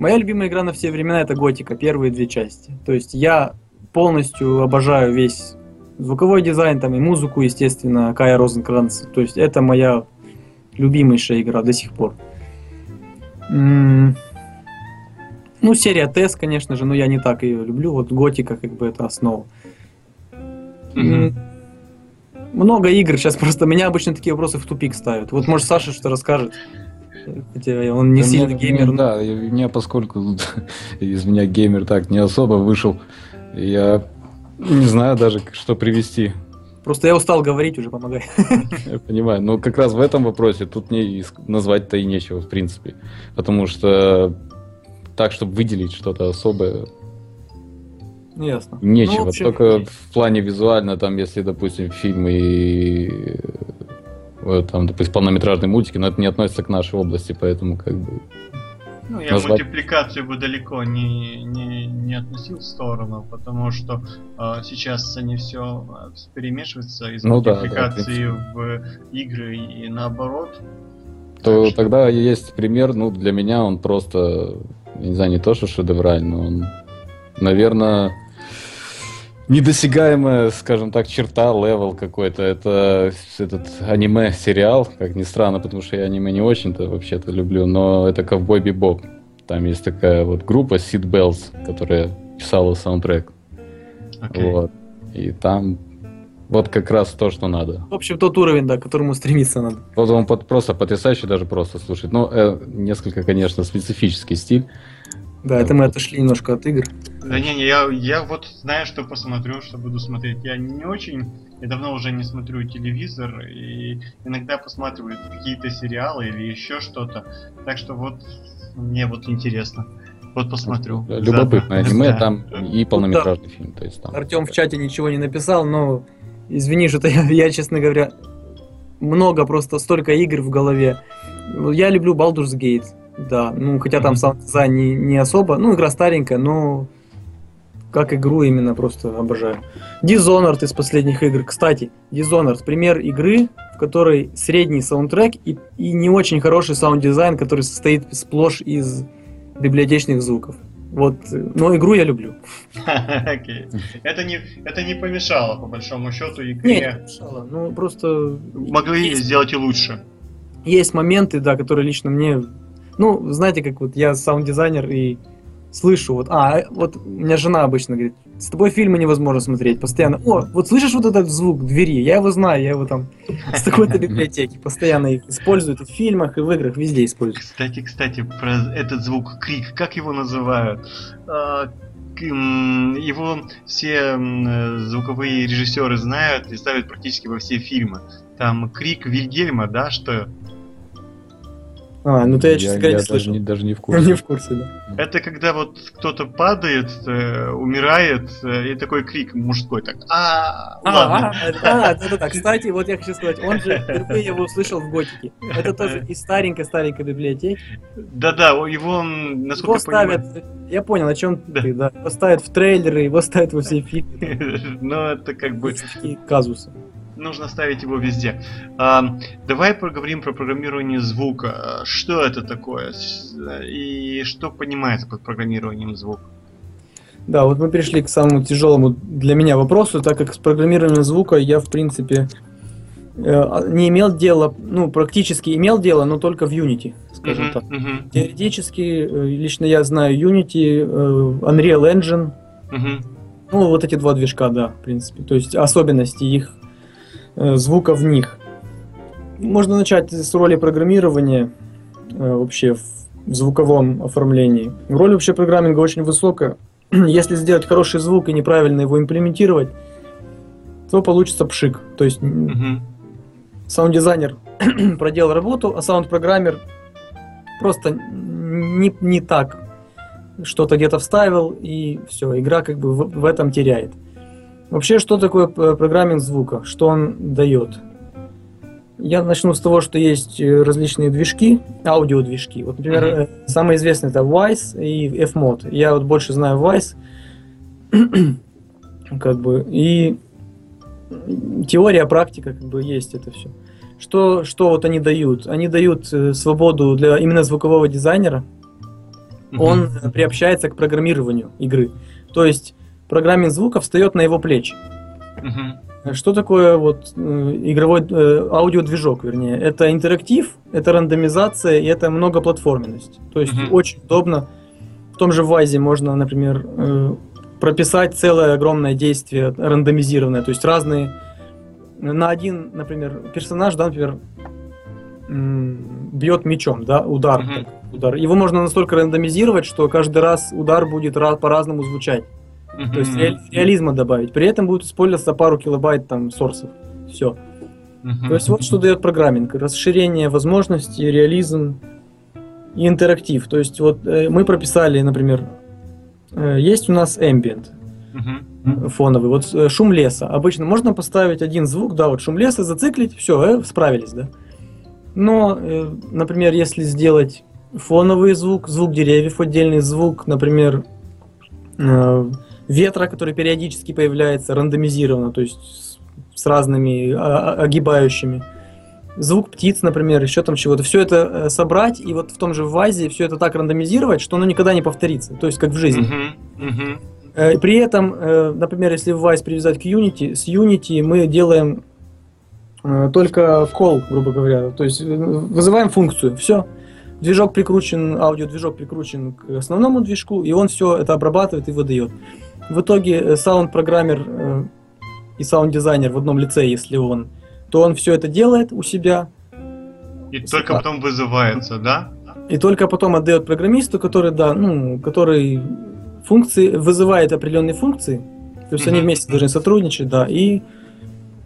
Моя любимая игра на все времена это Готика, первые две части. То есть, я полностью обожаю весь звуковой дизайн, там и музыку, естественно, Кая Розенкранц. То есть, это моя любимейшая игра до сих пор. М, Ну, серия Тест, конечно же, но я не так ее люблю. Вот Готика, как бы, это основа. М, Много игр, сейчас просто меня обычно такие вопросы в тупик ставят. Вот, может, Саша что расскажет. Хотя он не Да сильно мне- геймер. мне, но- Да, у меня, поскольку из меня геймер так не особо вышел, я не знаю даже, что привести. Просто я устал говорить уже, помогай. Я понимаю. Но как раз в этом вопросе тут мне назвать-то и нечего, в принципе. Потому что так, чтобы выделить что-то особое, Ясно. Нечего. Ну, в общем, Только в плане визуально, там, если, допустим, фильмы и э, там, допустим, полнометражные мультики, но это не относится к нашей области, поэтому как бы. Ну, я Назвать- мультипликацию бы далеко не, не, не относил в сторону, потому что э, сейчас они все перемешиваются из Ну да, да, в мультипликации в игры и наоборот. То Так что- тогда есть пример, ну, для меня он просто, не знаю, не то, что шедевраль, но он, наверное, недосягаемая, скажем так, черта, level какой-то. Это этот аниме-сериал, как ни странно, потому что я аниме не очень-то вообще-то люблю, но это Ковбой Бибоп. Там есть такая вот группа Seed Bells, которая писала саундтрек. Окей. Вот. И там вот как раз то, что надо. В общем, тот уровень, да, к которому стремиться надо. Вот он под- просто потрясающий даже просто слушать. Ну, э, несколько, конечно, специфический стиль. Да, это мы отошли немножко от игр. Да не, не, я, я вот знаю, что посмотрю, что буду смотреть. Я не очень, я давно уже не смотрю телевизор и иногда посматриваю какие-то сериалы или еще что-то. Так что вот мне вот интересно. Вот посмотрю. Любопытное Завтра. аниме, Да. там и полнометражный фильм. То есть там. Артем в чате ничего не написал, но извини, что я, я, честно говоря, много просто столько игр в голове. Ну, Я люблю Baldur's Gate, да, ну хотя там сам дизайн не, не особо, ну игра старенькая, но как игру именно просто обожаю. Dishonored из последних игр, кстати, Dishonored пример игры, в которой средний саундтрек и, и не очень хороший саунд-дизайн, который состоит сплошь из библиотечных звуков. Вот, но игру я люблю. Окей. Это не, это не помешало, по большому счету, Нет, игре. не мешало, ну просто Могли есть- сделать и лучше. есть моменты, да, которые лично мне... Ну, знаете, как вот я саунд-дизайнер и слышу, вот, а, вот у меня жена обычно говорит, с тобой фильмы невозможно смотреть постоянно. О, вот слышишь вот этот звук двери? Я его знаю, я его там с такой-то библиотеки постоянно их используют и в фильмах, и в играх, везде используют. Кстати, кстати, про этот звук крик, как его называют? А, Его все звуковые режиссеры знают и ставят практически во все фильмы. Там крик Вильгельма, да, что А, ну то я, честно говоря, не даже, слышал. не, даже не в Не курсе. в курсе, да. это когда вот кто-то падает, э, умирает, э, и такой крик мужской, так. А, А, ладно. а, да, да, да. Кстати, вот я хочу сказать, он же впервые его услышал в Готике. Это тоже из старенькой-старенькой библиотеки. Да-да, его, насколько Его я понимаю, ставят, я понял, о чем Да. ты, да. Его ставят в трейлеры, его ставят во все фильмы. ну это как бы казусы. Нужно ставить его везде. А, давай поговорим про программирование звука. А, Что это такое? И что понимается под программированием звука? Да, вот мы перешли к самому тяжелому для меня вопросу, так как с программированием звука я, в принципе, э, не имел дела, ну, практически имел дело, но только в Unity, скажем Мгм, так. мгм, Теоретически, э, лично я знаю Unity, э, Unreal Engine, мгм. ну, вот эти два движка, да, в принципе, то есть особенности их звука в них. Можно начать с роли программирования э, вообще в звуковом оформлении. Роль вообще программинга очень высокая. Если сделать хороший звук и неправильно его имплементировать, то получится пшик. То есть Мгм. саунд-дизайнер проделал работу, а саунд-программер просто не, не так что-то где-то вставил, и все, игра как бы в, в этом теряет. Вообще, что такое п- программинг звука? Что он дает? Я начну с того, что есть э, различные движки, аудиодвижки. Вот, например, Мгм. э, самый известный это Wise и Fmod. Я вот больше знаю Wise, как бы, и теория, практика, как бы есть это все. Что, что вот они дают? Они дают э, свободу для именно звукового дизайнера. Мгм. Он э, приобщается к программированию игры. То есть программинг звука встает на его плечи. Мгм. Что такое вот э, игровой э, аудиодвижок, вернее? Это интерактив, это рандомизация и это многоплатформенность. То есть Мгм. очень удобно. В том же Вазе можно, например, э, прописать целое огромное действие рандомизированное, то есть разные на один, например, персонаж, да, например, бьет мечом, да, удар, Мгм. так, удар. Его можно настолько рандомизировать, что каждый раз удар будет ра- по-разному звучать. То есть реализма добавить. При этом будет использоваться пару килобайт там сорсов. Все. Мгм. То есть вот что дает программинг. Расширение возможностей, реализм и интерактив. То есть вот э, мы прописали, например, э, есть у нас ambient Мгм. фоновый, вот э, шум леса. Обычно можно поставить один звук, да, вот шум леса, зациклить, все, справились, да. Но, э, например, если сделать фоновый звук, звук деревьев, отдельный звук, например, э, ветра, который периодически появляется, рандомизированно, то есть с, разными а, а, огибающими. Звук птиц, например, еще там чего-то. Все это э, собрать и вот в том же вазе все это так рандомизировать, что оно никогда не повторится. То есть как в жизни. Мгм. Мгм. Э, При этом, э, например, если Wise привязать к Unity, с Unity мы делаем только call, грубо говоря, то есть вызываем функцию, все. Движок прикручен, аудиодвижок прикручен к основному движку, и он все это обрабатывает и выдает. В итоге э, саунд-программер э, и саунд-дизайнер в одном лице, если он, то он все это делает у себя, И только потом вызывается, да? и только потом отдает программисту, который, да, ну, который функции, вызывает определенные функции, то есть они Мгм. вместе должны сотрудничать, да, и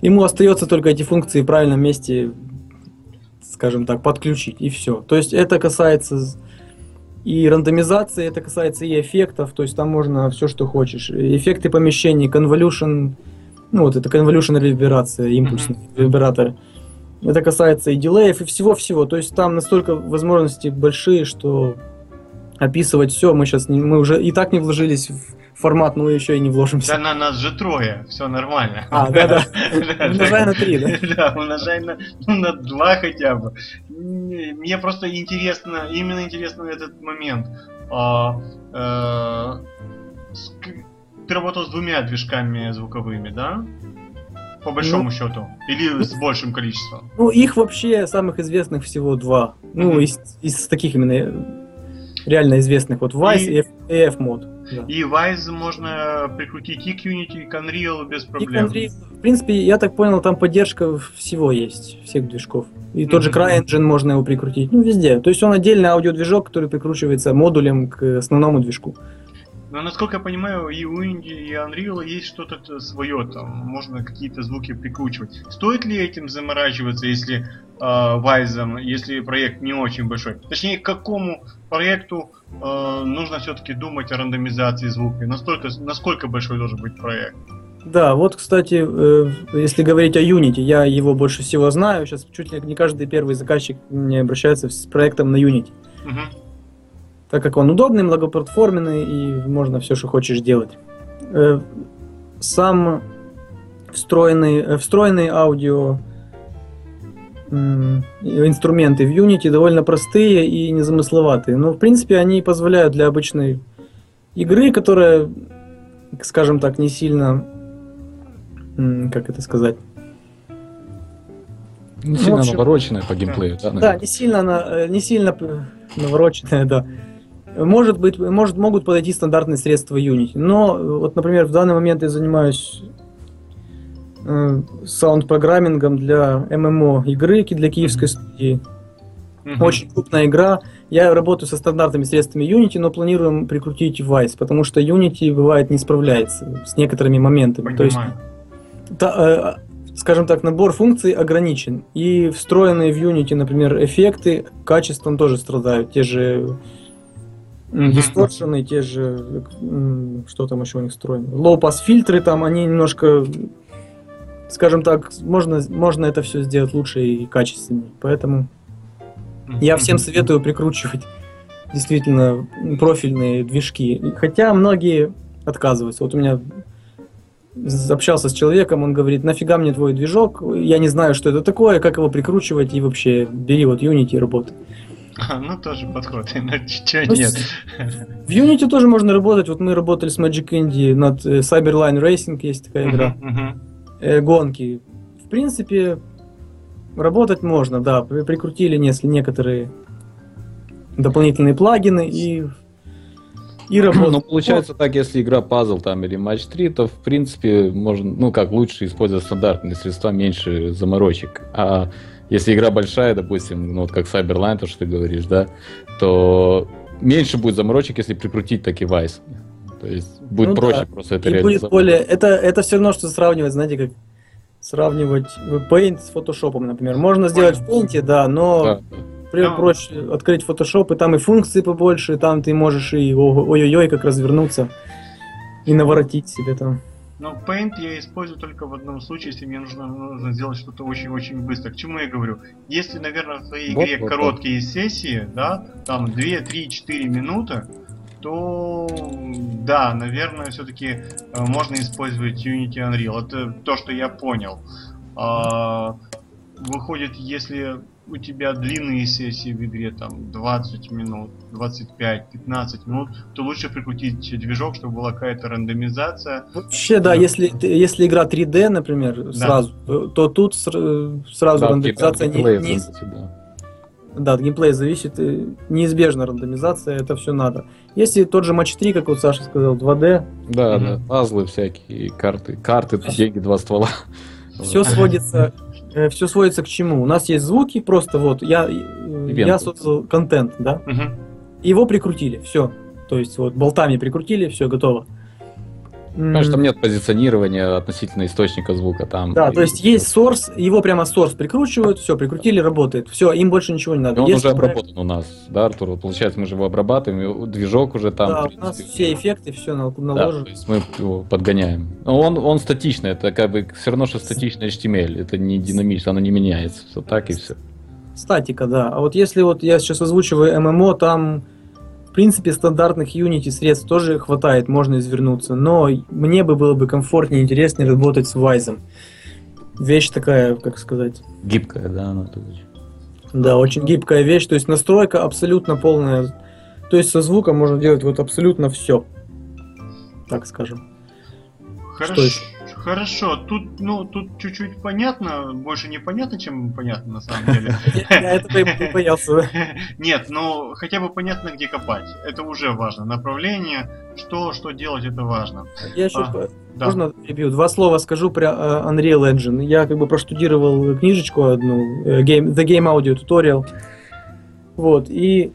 ему остается только эти функции в правильном месте, скажем так, подключить, и все. То есть это касается и рандомизации, это касается и эффектов, то есть там можно все, что хочешь. Эффекты помещений, convolution, ну вот это convolution реверберация, импульсные ревербераторы. Это касается и дилеев, и всего-всего. То есть там настолько возможности большие, что описывать все мы сейчас не, мы уже и так не вложились в формат, но еще и не вложимся. Да на нас же трое, все нормально. А, да-да. Да, Умножай на три, да? Да, умножай на, ну, на два хотя бы. Мне просто интересно, именно интересно этот момент. А, э, с- Ты работал с двумя движками звуковыми, да? По большому счету. Или с большим количеством? Ну, их вообще самых известных всего два. Ну, из, из таких именно реально известных. Вот Vice И- и, F, и F-мод. Да. И Wise можно прикрутить и к Unity, и к Unreal без И проблем. Unreal, в принципе, я так понял, там поддержка всего есть, всех движков. И тот же. CryEngine можно его прикрутить. Ну, везде. То есть он отдельный аудиодвижок, который прикручивается модулем к основному движку. Но насколько я понимаю, и у Unity, и Unreal есть что-то свое там. Можно какие-то звуки прикручивать. Стоит ли этим заморачиваться, если э, Wise, если проект не очень большой? Точнее, к какому проекту э, нужно все-таки думать о рандомизации звука? Настолько, насколько большой должен быть проект? Да, вот, кстати, э, если говорить о Unity, я его больше всего знаю. Сейчас чуть ли не каждый первый заказчик мне обращается с проектом на Unity. Мгм. так как он удобный, многоплатформенный и можно все, что хочешь делать. Э, Сам встроенный, э, встроенные аудио инструменты в Unity довольно простые и незамысловатые. Но, в принципе, они позволяют для обычной игры, которая, скажем так, не сильно... Как это сказать? Не сильно в общем, навороченная по геймплею, да? Да, не сильно она, э, не сильно навороченная, да. Может быть, может, могут подойти стандартные средства Unity. Но, э, вот, например, в данный момент я занимаюсь саунд-программингом для ММО игры для киевской студии. Мгм. Очень крупная игра. Я работаю со стандартными средствами Unity, но планируем прикрутить Vice, потому что Unity бывает не справляется с некоторыми моментами. То есть Понимаю. та- э, скажем так, набор функций ограничен. И встроенные в Unity, например, эффекты качеством тоже страдают. Те же дисторшены, те же, что там еще у них встроено, low-pass фильтры там, они немножко, скажем так, можно, можно это все сделать лучше и качественнее. Поэтому я всем советую прикручивать действительно профильные движки. Хотя многие отказываются. Вот у меня общался с человеком, он говорит, нафига мне твой движок, я не знаю, что это такое, как его прикручивать, и вообще бери вот Unity и работай. А, ну тоже подход, иначе чё Ну, нет. с- В Unity тоже можно работать, вот мы работали с Magic Indie над э, Cyberline Racing, есть такая игра, Мгм, мгм. Э, гонки. В принципе, работать можно, да, при- прикрутили несколько, некоторые дополнительные плагины и и Ну, работать. получается так, если игра пазл там или матч 3, то в принципе можно, ну как лучше использовать стандартные средства, меньше заморочек. А если игра большая, допустим, ну вот как Cyberline, то, что ты говоришь, да, то меньше будет заморочек, если прикрутить таки Vice. То есть будет Ну проще да. просто это И будет реализовать. более. Это, это все равно, что сравнивать, знаете, как сравнивать Paint с Photoshop, например. Можно сделать в Paint, да, но Да, да. при- Ну. проще открыть Photoshop, и там и функции побольше, и там ты можешь и ой-ой-ой как развернуться и наворотить себе там. Но Paint я использую только в одном случае, если мне нужно, нужно сделать что-то очень-очень быстро. К чему я говорю? Если, наверное, в твоей Вот, игре вот, вот. короткие сессии, да, там 2, 3, 4 минуты, то да, наверное, все-таки можно использовать Unity Unreal. Это то, что я понял. А, выходит, если у тебя длинные сессии в игре, там 20 минут, 25, 15 минут, то лучше прикрутить движок, чтобы была какая-то рандомизация, Вообще, да, Да. если, если игра 3D, например, сразу, то, тут сра- сразу Да, рандомизация типа, не, геймплей, не- принципе, да. Да, от геймплея зависит, и неизбежно рандомизация, это все надо. Если тот же матч 3, как вот Саша сказал, 2D, Да, Мгм. да, пазлы всякие, карты, карты, деньги, два ствола. все сводится, все сводится к чему? У нас есть звуки, просто вот я, э, я Ивент. создал контент, да, Мгм. его прикрутили, все. То есть вот болтами прикрутили, все готово. М, Понимаешь, там нет позиционирования относительно источника звука там. Да, И- то есть есть source, его прямо source прикручивают, все, прикрутили, работает. Все, им больше ничего не И надо. он Если уже обработан у нас, да, Артур? Получается, мы же его обрабатываем, и движок уже там. да, в у нас принципе, все эффекты, все Да, наложено. то есть мы его подгоняем. Но он, он статичный, это как бы все равно, что статичный HTML. Это не динамично, оно не меняется. Все так и все. Статика, да. А вот если вот я сейчас озвучиваю ММО, там принципе стандартных Unity средств тоже хватает, можно извернуться. Но мне бы было бы комфортнее, интереснее работать с Вайзом. Вещь такая, как сказать, Гибкая, да, она тут да, очень гибкая вещь. То есть настройка абсолютно полная. То есть со звуком можно делать вот абсолютно все. Так скажем. Хорошо, еще? хорошо. Тут, ну, тут чуть-чуть понятно, больше непонятно, чем понятно на самом деле. Я, этого и боялся. Нет, ну хотя бы понятно, где копать. Это уже важно. Направление, что, что делать, это важно. Я еще А. Можно перебью? Два слова скажу про э, Unreal Engine. Я как бы проштудировал книжечку одну, э, The Game Audio Tutorial. Вот, и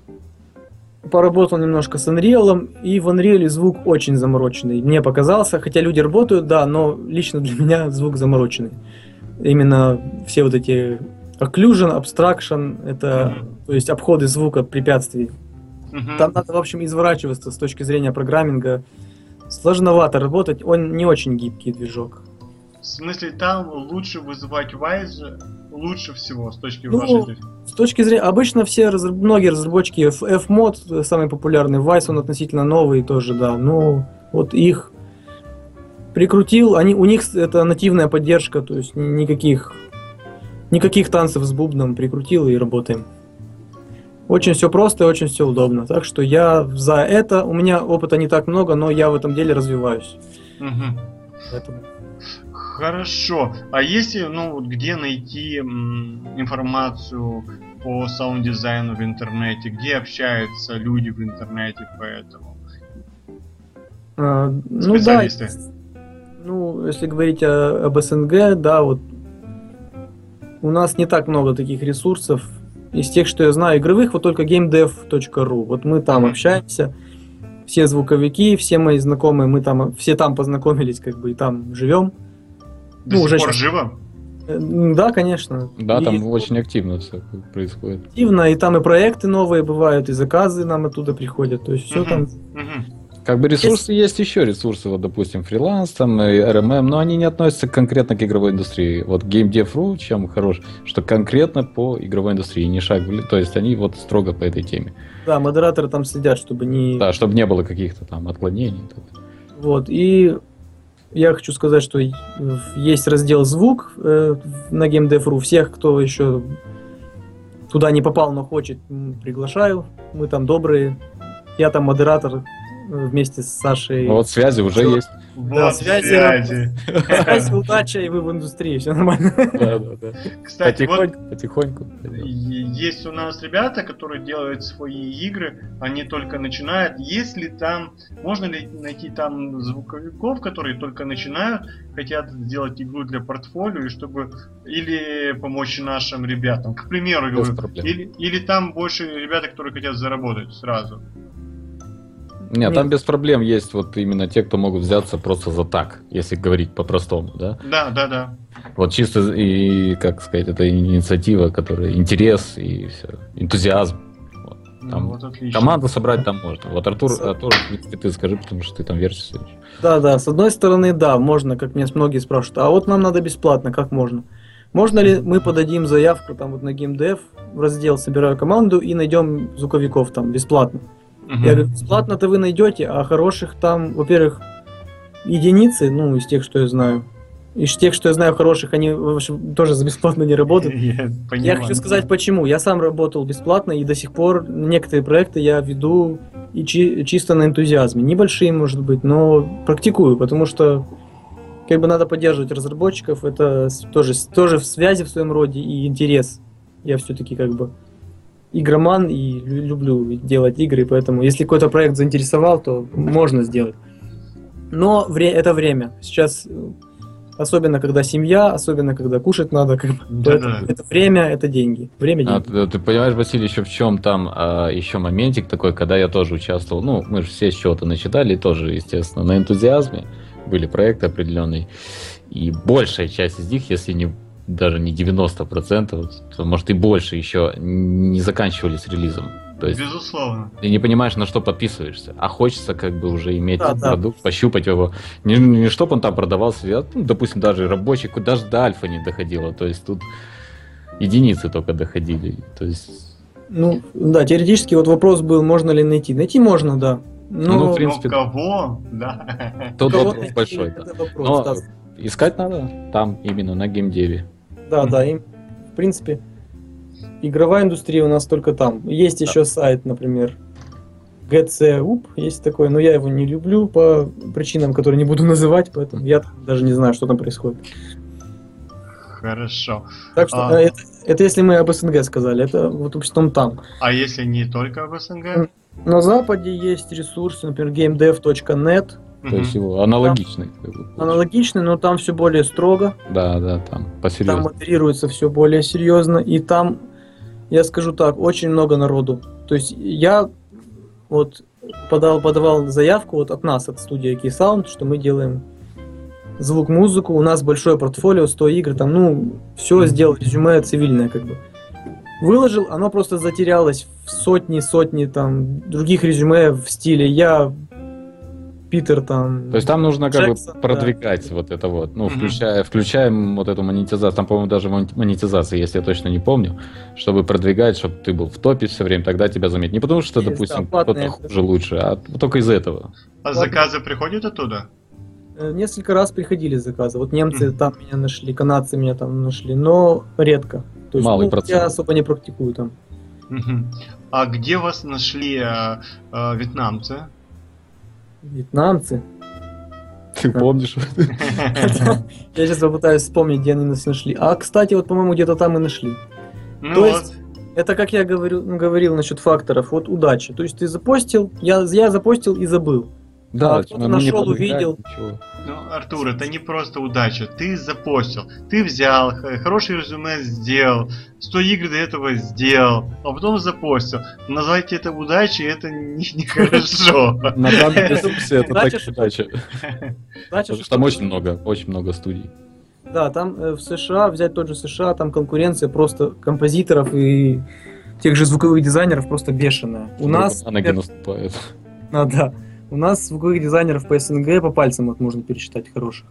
поработал немножко с Unreal, и в Unreal звук очень замороченный. Мне показался, хотя люди работают, да, но лично для меня звук замороченный. Именно все вот эти occlusion, abstraction, это, Мгм. то есть обходы звука, препятствий. Мгм. Там надо, в общем, изворачиваться с точки зрения программинга. Сложновато работать, он не очень гибкий движок. В смысле, там лучше вызывать Wise лучше всего с точки Ну, вашей... С точки зрения, обычно все, разра- многие разработчики, F- F-мод самый популярный, Vice он относительно новый тоже, да, ну, вот их прикрутил, они, у них это нативная поддержка, то есть ни- никаких, никаких танцев с бубном прикрутил и работаем. Очень все просто и очень все удобно, так что я за это, у меня опыта не так много, но я в этом деле развиваюсь. Мгм. Поэтому... Хорошо. А если, ну, вот где найти м, информацию по саунд-дизайну в интернете? Где общаются люди в интернете по этому? А, ну да. Ну, если говорить о- об СНГ, да, вот у нас не так много таких ресурсов. Из тех, что я знаю, игровых, вот только gamedev.ru. Вот мы там Мгм. общаемся. Все звуковики, все мои знакомые, мы там, все там познакомились, как бы, и там живем. До ну, сих уже пор щас- живо? Э, Да, конечно. Да, И там очень активно все происходит. активно, и там и проекты новые бывают, и заказы нам оттуда приходят. То есть все там. Как бы ресурсы есть еще ресурсы, вот, допустим, фриланс, там, и RMM, но они не относятся конкретно к игровой индустрии. Вот GameDev.ru чем хорош, что конкретно по игровой индустрии, не шаг, то есть они вот строго по этой теме. Да, модераторы там следят, чтобы не... Да, чтобы не было каких-то там отклонений. Вот, и я хочу сказать, что есть раздел звук э, на GameDev.ru. Всех, кто еще туда не попал, но хочет, приглашаю. Мы там добрые. Я там модератор вместе с Сашей. Вот связи уже Всё. есть. Да, Вот связи связи. Связь, удача, и вы в индустрии, все нормально. Да, да, да. Кстати, вот Потихоньку, потихоньку. и- есть у нас ребята, которые делают свои игры, они только начинают. Есть ли там, можно ли найти там звуковиков, которые только начинают, хотят сделать игру для портфолио, и чтобы или помочь нашим ребятам, к примеру, говорю, или, или там больше ребята, которые хотят заработать сразу. Нет, там без проблем есть вот именно те, кто могут взяться просто за так, если говорить по-простому, да? Да, да, да. Вот чисто и, как сказать, это инициатива, которая интерес и все, энтузиазм. Вот. Ну, Там вот отлично. Команду собрать там можно. Вот Артур, С- Артур, в принципе, ты скажи, потому что ты там веришься. Да, да, с одной стороны, да, можно, как меня многие спрашивают, а вот нам надо бесплатно, как можно? Можно ли мы подадим заявку там вот на GameDev, в раздел «Собираю команду» и найдем звуковиков там бесплатно? Мгм. Я говорю, бесплатно-то вы найдете, а хороших там, во-первых, единицы, ну, из тех, что я знаю. Из тех, что я знаю хороших, они в общем, тоже за бесплатно не работают. Я Я хочу сказать, почему. Я сам работал бесплатно, и до сих пор некоторые проекты я веду и чи- чисто на энтузиазме. Небольшие, может быть, но практикую, потому что как бы надо поддерживать разработчиков, это тоже, тоже в связи в своем роде и интерес. Я все-таки как бы игроман и лю- люблю делать игры, поэтому если какой-то проект заинтересовал, то можно сделать. Но вре- это время. Сейчас, э, особенно когда семья, особенно когда кушать надо, как бы, Да, да. это время, это деньги. Время А, деньги. ты, ты понимаешь, Василий, еще в чем там а, еще моментик такой, когда я тоже участвовал, ну, мы же все с чего-то начинали, тоже, естественно, на энтузиазме, были проекты определенные, и большая часть из них, если не даже не 90%, то, может и больше еще не заканчивались релизом. То есть Безусловно. ты не понимаешь, на что подписываешься, а хочется как бы уже иметь Да, да. продукт, пощупать его. Не, не чтобы он там продавался, а, ну, допустим, даже рабочий, даже до альфа не доходило. То есть тут единицы только доходили. То есть, Ну, да, теоретически вот вопрос был, можно ли найти. Найти можно, да. Но Ну, в Но принципе, кого? Да. тут кого вопрос большой. Да. вопрос, Но да. искать надо там, именно на геймдеве. Да, да, и, в принципе, игровая индустрия у нас только там. Есть еще сайт, например, GCUP, есть такой, но я его не люблю по причинам, которые не буду называть, поэтому я даже не знаю, что там происходит. Хорошо. Так что А. э, это, это если мы об СНГ сказали, это вот в основном там. А если не только в СНГ? На Западе есть ресурсы, например, gamedev.net, То есть его аналогичный. как бы, аналогичный, но там все более строго. Да, да, там Там посерьезнее. модерируется все более серьезно, и там, я скажу так, очень много народу. То есть я вот подал, подавал заявку вот от нас, от студии Key Sound, что мы делаем звук, музыку, у нас большое портфолио, 100 игр, там, ну, все сделал, резюме цивильное, как бы. Выложил, оно просто затерялось в сотни-сотни там других резюме в стиле я Питер там. То есть там нужно как Джексон, бы да. продвигать вот это вот, ну, включая, включаем вот эту монетизацию, там, по-моему, даже мон- монетизация, если я точно не помню, чтобы продвигать, чтобы ты был в топе все время, тогда тебя заметят. Не потому что, Есть, допустим, да, кто-то хуже, лучше, а только из этого. А заказы приходят оттуда? Э, Несколько раз приходили заказы. Вот немцы Мгм. там меня нашли, канадцы меня там нашли, но редко. То есть, Малый ну, процент. Я особо не практикую там. Мгм. А где вас нашли э, э, вьетнамцы? Вьетнамцы. Ты помнишь? Я сейчас попытаюсь вспомнить, где они нас нашли. А, кстати, вот, по-моему, где-то там и нашли. Ну То вот. есть, это как я говорю, говорил насчет факторов, вот удачи. То есть ты запостил, я, я запостил и забыл. Да, кто-то мы не нашел, увидел. ничего. Ну, Артур, это не просто удача. Ты запостил, ты взял, х- хорошее резюме сделал, 100 игр до этого сделал, а потом запостил. Назвать это удачей, это не- нехорошо. На данном ресурсе это так удача. Потому что там очень много, очень много студий. Да, там э, в США, взять тот же США, там конкуренция просто композиторов и тех же звуковых дизайнеров просто бешеная. У нас, на ноги э, наступают. а, да, у нас звуковых дизайнеров по СНГ по пальцам вот можно пересчитать хороших.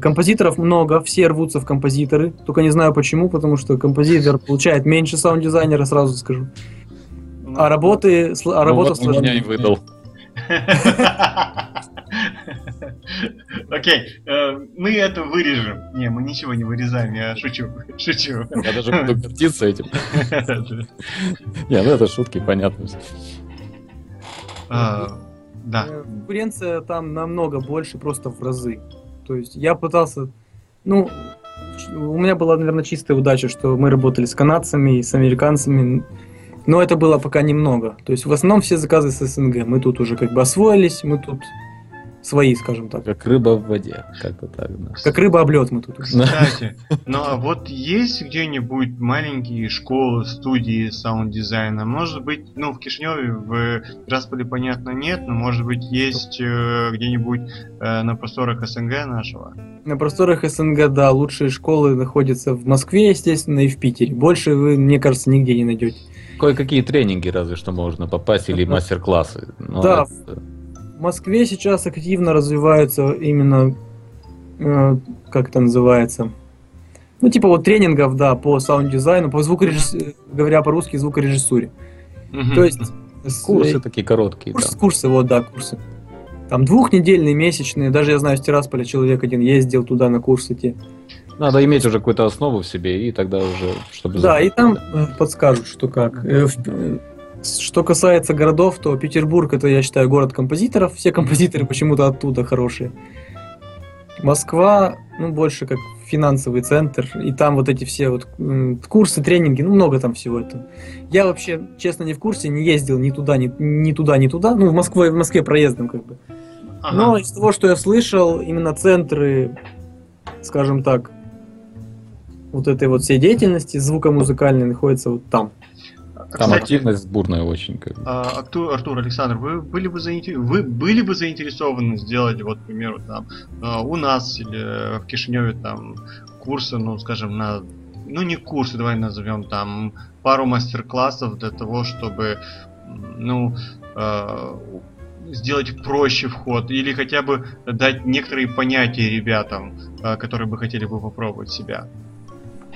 Композиторов много, все рвутся в композиторы, только не знаю почему, потому что композитор получает меньше саунд-дизайнера, сразу скажу. А работы, а Ну работа вот он меня сложнее. и выдал. Окей, э, мы это вырежем. Не, мы ничего не вырезаем, я шучу, шучу. Я даже буду гордиться этим. Не, ну это шутки, понятно. Да. Э, Конкуренция там намного больше, просто в разы. То есть я пытался, ну, у меня была, наверное, чистая удача, что мы работали с канадцами и с американцами, но это было пока немного. То есть в основном все заказы с СНГ. Мы тут уже как бы освоились, мы тут свои, скажем так. Как рыба в воде, как-то так, да. Как рыба об лед мы тут. Кстати, ну а вот есть где-нибудь маленькие школы, студии саунд-дизайна? Может быть, ну в Кишиневе, в Тирасполе, понятно, нет, но может быть есть э, где-нибудь э, на просторах СНГ нашего? На просторах СНГ, да, лучшие школы находятся в Москве, естественно, и в Питере. Больше вы, мне кажется, нигде не найдете. Кое-какие тренинги разве что можно попасть или мастер-классы. Но Да. это- Москве сейчас активно развиваются именно, э, как это называется, ну типа вот тренингов, да, по саунд-дизайну, по звукорежиссуре, говоря по-русски, звукорежиссуре. Мгм. То есть с- Курсы такие короткие. Курс, да. курсы, вот, да, курсы. Там двухнедельные, месячные. Даже я знаю, с Тирасполя человек один ездил туда на курсы те. Надо иметь уже какую-то основу в себе, и тогда уже, чтобы... Да, и там э, подскажут, что как. Что касается городов, то Петербург это, я считаю, город композиторов. Все композиторы почему-то оттуда хорошие. Москва, ну, больше как финансовый центр. И там вот эти все вот курсы, тренинги, ну, много там всего этого. Я вообще, честно, не в курсе, не ездил ни туда, ни, ни туда, ни туда. Ну, в Москве, в Москве проездом как бы. Ага. Но из того, что я слышал, именно центры, скажем так, вот этой вот всей деятельности звукомузыкальной находятся вот там. Там Кстати, активность бурная очень. как бы. А, Артур, Артур, Александр, вы были бы заинте- вы были бы заинтересованы сделать, вот, к примеру, там, а, у нас или в Кишиневе там курсы, ну, скажем, на, ну, не курсы, давай назовем там пару мастер-классов для того, чтобы, ну, а, сделать проще вход или хотя бы дать некоторые понятия ребятам, а, которые бы хотели бы попробовать себя.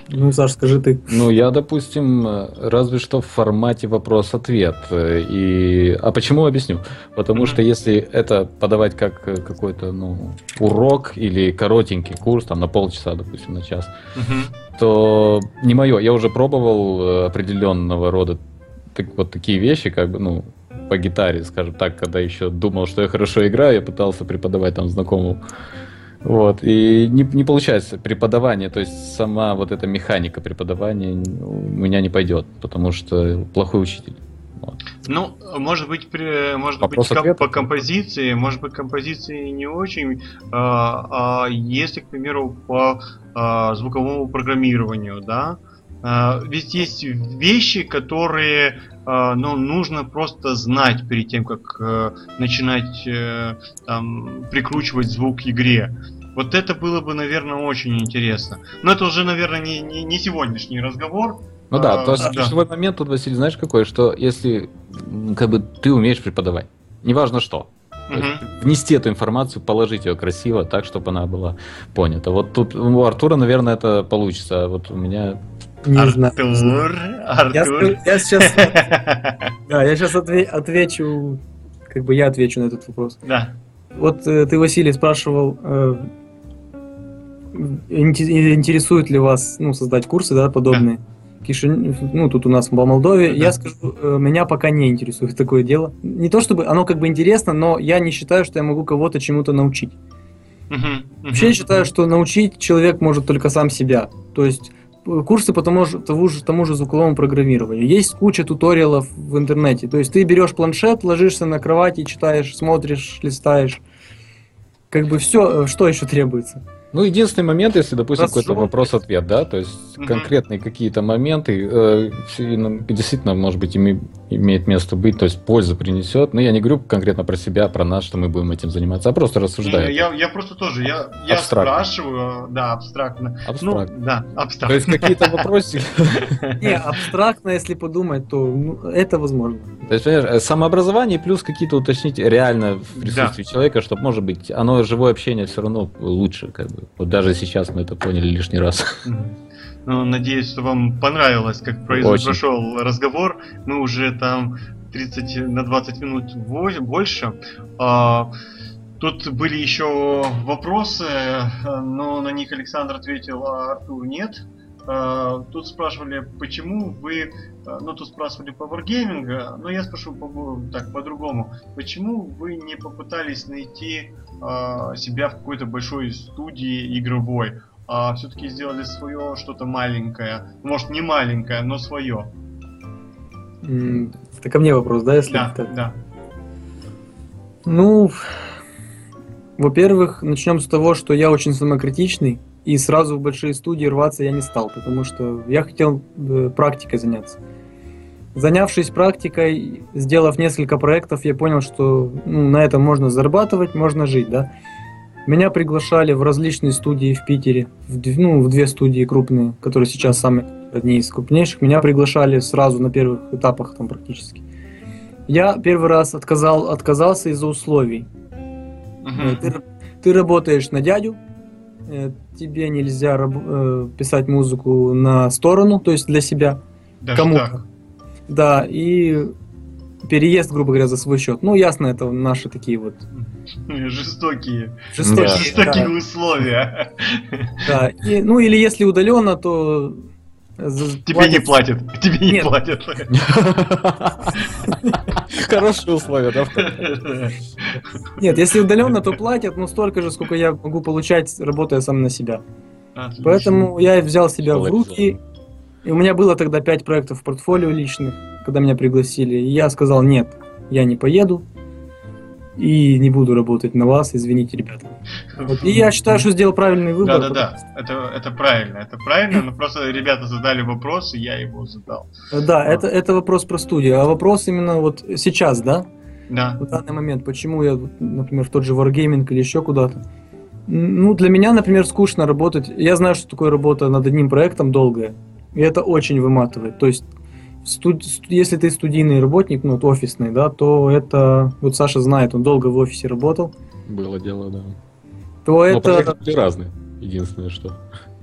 Ну, Саш, скажи ты. Ну, я, допустим, разве что в формате вопрос-ответ. И... А почему объясню? Потому Мгм. что если это подавать как э, какой-то, ну, урок или коротенький курс, там, на полчаса, допустим, на час, Мгм. то не мое. Я уже пробовал э, определенного рода так, вот такие вещи, как бы, ну, по гитаре, скажем так, когда еще думал, что я хорошо играю, я пытался преподавать там знакомому. Вот, и не, не получается преподавание, то есть сама вот эта механика преподавания у меня не пойдет, потому что плохой учитель. Вот. Ну, может быть, при, может Вопрос быть, ответ? по композиции, может быть, композиции не очень, а, а если, к примеру, по а, звуковому программированию, да, А, ведь есть вещи, которые, а, ну, нужно просто знать перед тем, как э, начинать э, там, прикручивать звук к игре. Вот это было бы, наверное, очень интересно. Но это уже, наверное, не, не, не сегодняшний разговор. Ну да, А, то есть да. ключевой момент тут, Василий, знаешь какой, что если как бы ты умеешь преподавать, неважно что, Мгм. внести эту информацию, положить ее красиво, так, чтобы она была понята. Вот тут у Артура, наверное, это получится, а вот у меня... Не знаю. Артур, Я, Артур. ска- я сейчас, да, я сейчас отвечу, как бы я отвечу на этот вопрос. Да. Вот э, ты, Василий, спрашивал, э, интересует ли вас, ну, создать курсы, да, подобные. Кишин... Ну, тут у нас по Молдове. Да. Я скажу, э, меня пока не интересует такое дело. Не то чтобы оно как бы интересно, но я не считаю, что я могу кого-то чему-то научить. Мгм, Вообще мгм. я считаю, что научить человек может только сам себя. То есть э, курсы по тому же, тому, же, тому же звуковому программированию. Есть куча туториалов в интернете. То есть ты берешь планшет, ложишься на кровати, читаешь, смотришь, листаешь. Как бы все, что еще требуется. Ну, единственный момент, если, допустим, какой-то вопрос-ответ, да, то есть Мгм. конкретные какие-то моменты, э, ну, действительно, может быть, име- имеет место быть, то есть пользу принесет. Но я не говорю конкретно про себя, про нас, что мы будем этим заниматься, а просто рассуждаю. Я, я просто тоже, я, я Абстрактно. спрашиваю, да, абстрактно. Абстрактно. Ну, да, То абстрактно. есть какие-то вопросы. Не, абстрактно, если подумать, то ну, это возможно. То есть, понимаешь, э, самообразование плюс какие-то уточнить реально в присутствии человека, чтобы, может быть, оно живое общение все равно лучше, как бы. Вот даже сейчас мы это поняли лишний раз. Ну, надеюсь, что вам понравилось, как произ- Очень. разговор. Мы уже там 30 на 20 минут больше. А, тут были еще вопросы, э, но на них Александр ответил, а Артур нет. А, тут спрашивали, почему вы, э, ну тут спрашивали по Wargaming, но я спрошу по, так по-другому. Почему вы не попытались найти а, себя в какой-то большой студии игровой? а все-таки сделали свое что-то маленькое. Может, не маленькое, но свое. Это ко мне вопрос, да, если Да, так? да. Ну, Во-первых, начнем с того, что я очень самокритичный, и сразу в большие студии рваться я не стал, потому что я хотел э, практикой заняться. Занявшись практикой, сделав несколько проектов, я понял, что ну, на этом можно зарабатывать, можно жить, да. Меня приглашали в различные студии в Питере, в, ну, в две студии крупные, которые сейчас самые одни из крупнейших. Меня приглашали сразу на первых этапах там практически. Я первый раз отказал, отказался из-за условий. Э, Ты, ты работаешь на дядю, тебе нельзя э, писать музыку на сторону, то есть для себя, Даже кому-то. так. Да, и переезд, грубо говоря, за свой счет. Ну, ясно, это наши такие вот Жестокие. жестокие. Да. Жестокие да, условия. да. И- ну, или если удаленно, то... за- Тебе не платят-. Тебе не платят. Хорошие условия, да? Нет, если удаленно, то платят, но столько же, сколько я могу получать, работая сам на себя. Отлично. Поэтому я взял себя в руки, и у меня было тогда пять проектов в портфолио личных, когда меня пригласили. И я сказал, нет, я не поеду и не буду работать на вас, извините, ребята. Вот. И я считаю, что сделал правильный выбор. Да, да, да. Это, это правильно. Это правильно, но просто ребята задали вопрос, и я его задал. Да, это, это вопрос про студию. А вопрос именно вот сейчас, да, Да. в данный момент, почему я, вот, например, в тот же Wargaming или еще куда-то. Ну, для меня, например, скучно работать. Я знаю, что такое работа над одним проектом долгая, и это очень выматывает. То есть, студ- ст- если ты студийный работник, ну, вот офисный, да, то это, вот Саша знает, он долго в офисе работал, Было дело, да. то Но это, были разные. Единственное, что.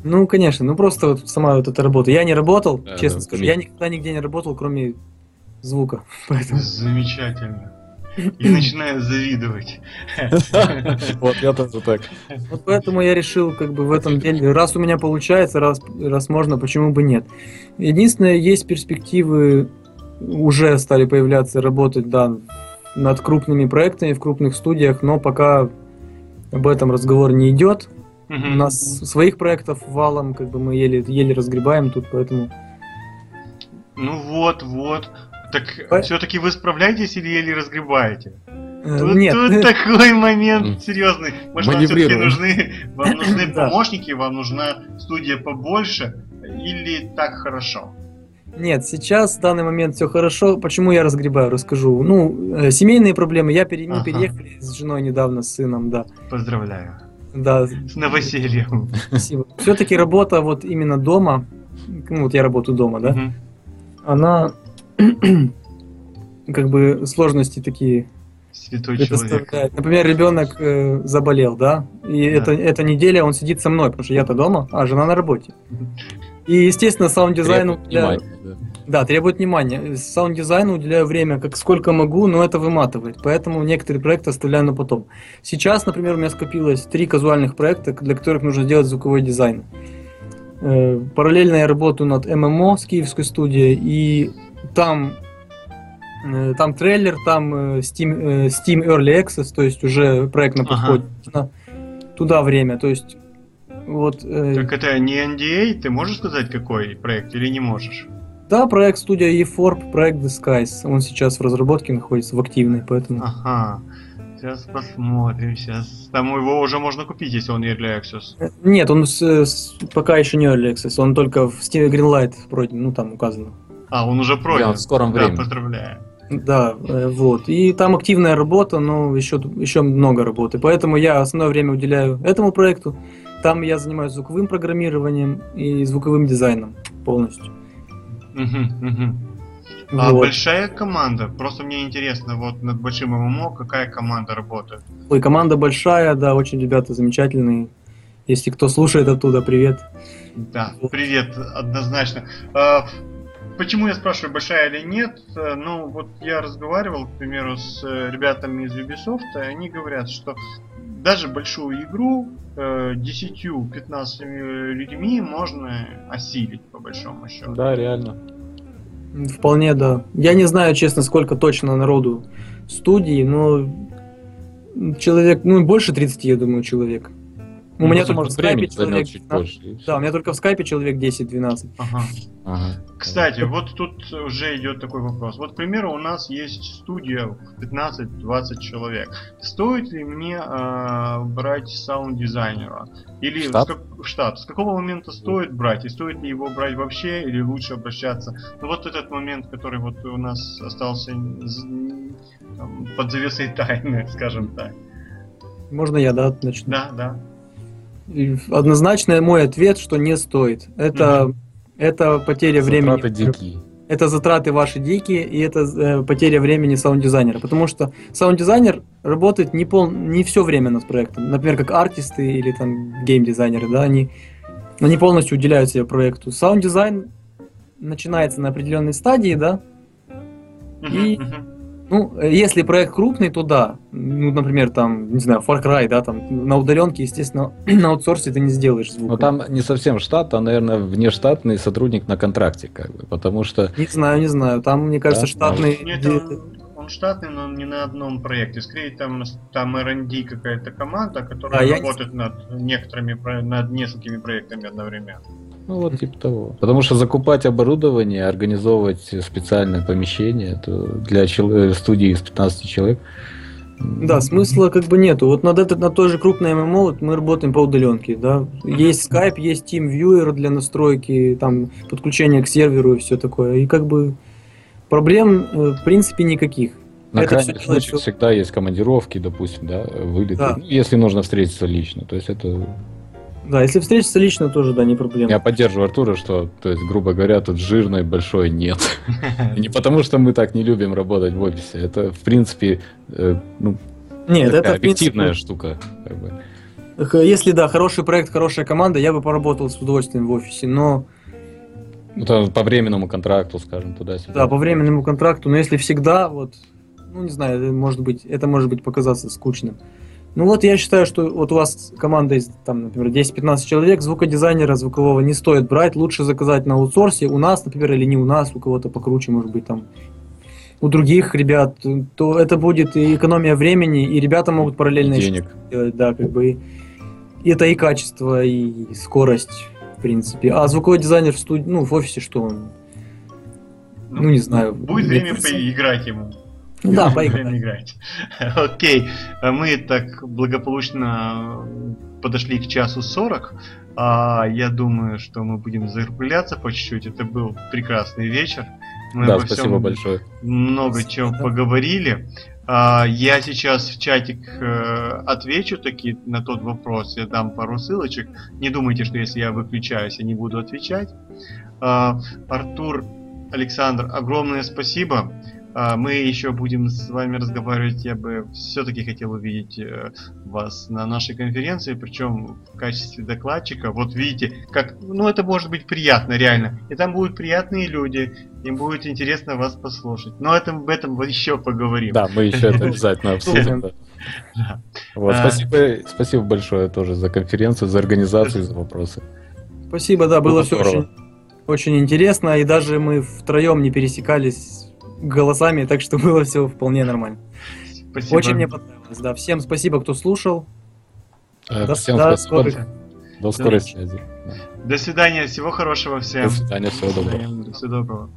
ну, конечно, ну, просто вот сама вот эта работа. Я не работал, Да, честно да, скажу, я никогда нигде не работал, кроме звука, поэтому... Замечательно. И начинаю завидовать. Вот я тоже так. Вот поэтому я решил, как бы в этом деле, раз у меня получается, раз, раз можно, почему бы нет. Единственное, есть перспективы, уже стали появляться, работать, да, над крупными проектами в крупных студиях, но пока об этом разговор не идет. У нас своих проектов валом, как бы мы еле, еле разгребаем тут, поэтому... Ну вот, вот. Так По- все-таки вы справляетесь или еле разгребаете? э, Тут, нет, тут такой момент серьезный. Может, вам все-таки нужны, вам нужны помощники, вам нужна студия побольше, или так хорошо? Нет, сейчас в данный момент все хорошо. Почему я разгребаю, расскажу. Ну, э, семейные проблемы. Я пере... мы Ага. переехали с женой недавно, с сыном, да. Поздравляю. Да, С новосельем. спасибо. Все-таки работа вот именно дома, ну вот я работаю дома, да, Мгм. она как бы сложности такие Святой человек. Например, ребенок э, заболел, да, и Да. это, эта неделя он сидит со мной, потому что я-то дома, а жена на работе. И, естественно, для- внимания, да. Да, требует внимания. Саунд-дизайну уделяю время, как сколько могу, но это выматывает. Поэтому некоторые проекты оставляю на потом. Сейчас, например, у меня скопилось три казуальных проекта, для которых нужно сделать звуковой дизайн. Э, Параллельно я работаю над ММО с киевской студией, и там, э, там трейлер, там э, Steam, э, Steam Early Access, то есть уже проект на Ага. подходе. Нужно Туда время, то есть вот... э, Так это не NDA, ты можешь сказать, какой проект, или не можешь? Да, проект студия eForp, проект Disguise. Он сейчас в разработке находится, в активной, поэтому... Ага. Сейчас посмотрим, сейчас. Там его уже можно купить, если он Early Access. Э, Нет, он с- с- пока еще не Early Access, он только в Steam Greenlight пройден, ну там указано. А, он уже пройден. Да, в скором Да, времени. поздравляю. Да, э, вот. И там активная работа, но еще, еще много работы. Поэтому я основное время уделяю этому проекту. Там я занимаюсь звуковым программированием и звуковым дизайном полностью. Мгм. А Вот. большая команда? Просто мне интересно, вот над большим ММО какая команда работает? Ой, команда большая, да, очень ребята замечательные. Если кто слушает оттуда, привет. Да, привет, однозначно. Почему я спрашиваю, большая или нет? Э, Ну, вот я разговаривал, к примеру, с э, ребятами из Ubisoft, и они говорят, что даже большую игру э, 10-15 людьми можно осилить, по большому счету. Да, реально. Вполне, да. Я не знаю, честно, сколько точно народу студии, но человек, ну, больше 30, я думаю, человек. У меня Ну, тоже в скайпе человек... чуть 15. больше. и всё. Да, у меня только в скайпе человек 10-12. Ага. Ага. Кстати, вот тут уже идет такой вопрос. Вот, к примеру, у нас есть студия в 15-20 человек. Стоит ли мне э, брать саунд-дизайнера? Или штат? С, как- в штат? С какого момента стоит брать? И стоит ли его брать вообще, или лучше обращаться? Ну вот этот момент, который вот у нас остался там, под завесой тайны, скажем так. Можно я, да, начну? Да, да. Однозначно мой ответ, что не стоит. Это, это потеря времени. Затраты дикие. Это затраты ваши дикие, и это э, потеря времени саунд-дизайнера. Потому что саунд-дизайнер работает не, пол, не все время над проектом. Например, как артисты или там гейм-дизайнеры, да, они, они полностью уделяют себе проекту. Саунд-дизайн начинается на определенной стадии, да. И- мгм. Ну, если проект крупный, то да. Ну, например, там, не знаю, Far Cry, да, там на удаленке, естественно, на аутсорсе ты не сделаешь звук. Но там не совсем штат, а, наверное, внештатный сотрудник на контракте, как бы, потому что Не знаю, не знаю. Там, мне кажется, Да? штатный. Нет, он, он штатный, но не на одном проекте. Скорее там, там R&D какая-то команда, которая А, я работает над некоторыми, про- над несколькими проектами одновременно. Ну, вот типа того. Потому что закупать оборудование, организовывать специальное помещение это для чел- э, студии из 15 человек. Да, смысла как бы нету. Вот над, этот, над той же крупной ММО вот мы работаем по удаленке, да. Есть Skype, есть TeamViewer для настройки, там, подключения к серверу и все такое. И как бы проблем, э, в принципе, никаких. На это крайний всё случай делается- всегда есть командировки, допустим, да, вылеты. Да. Ну, если нужно встретиться лично. То есть это... Да, если встретиться лично, тоже, да, не проблема. Я поддерживаю Артура, что, то есть, грубо говоря, тут жирной большой нет. Не потому, что мы так не любим работать в офисе. Это, в принципе, э, ну, Нет, это, объективная штука. как бы. х- если, да, хороший проект, хорошая команда, я бы поработал с удовольствием в офисе, но, Ну, там по временному контракту, скажем, туда-сюда. да, по временному контракту, но если всегда, вот, ну, не знаю, это может быть, это может быть показаться скучным. Ну вот я считаю, что вот у вас команда из, там, например, 10-15 человек, звукодизайнера звукового не стоит брать, лучше заказать на аутсорсе, у нас, например, или не у нас, у кого-то покруче, может быть, там, у других ребят, то это будет и экономия времени, и ребята могут параллельно еще денег. делать, да, как бы. И это и качество, и скорость, в принципе. А звуковой дизайнер в студии, ну, в офисе что он? Ну, не знаю. Будет время поиграть ему. Ну да, поиграть. играть. Окей, а мы так благополучно подошли к часу 40. А, я думаю, что мы будем закругляться по чуть-чуть. Это был прекрасный вечер. Мы Да, обо спасибо всем большое. много Спасибо, чего поговорили. А, я сейчас в чатик э, отвечу таки на тот вопрос, я дам пару ссылочек. Не думайте, что если я выключаюсь, я не буду отвечать. А, Артур, Александр, огромное спасибо. А, мы еще будем с вами разговаривать. Я бы все-таки хотел увидеть э, вас на нашей конференции, причем в качестве докладчика. Вот видите, как, ну это может быть приятно, реально. И там будут приятные люди, им будет интересно вас послушать. Но это, об этом мы еще поговорим. Да, мы еще это обязательно обсудим. Вот, А. спасибо, спасибо большое тоже за конференцию, за организацию, за вопросы. Спасибо, да, было все очень интересно, и даже мы втроем не пересекались голосами, так что было все вполне нормально. Спасибо. Очень мне понравилось, да. Всем спасибо, кто слушал. Э, До, Всем до спасибо. скорых До скорой связи. Да. До свидания, всего хорошего всем. До свидания, всего доброго. Всего доброго.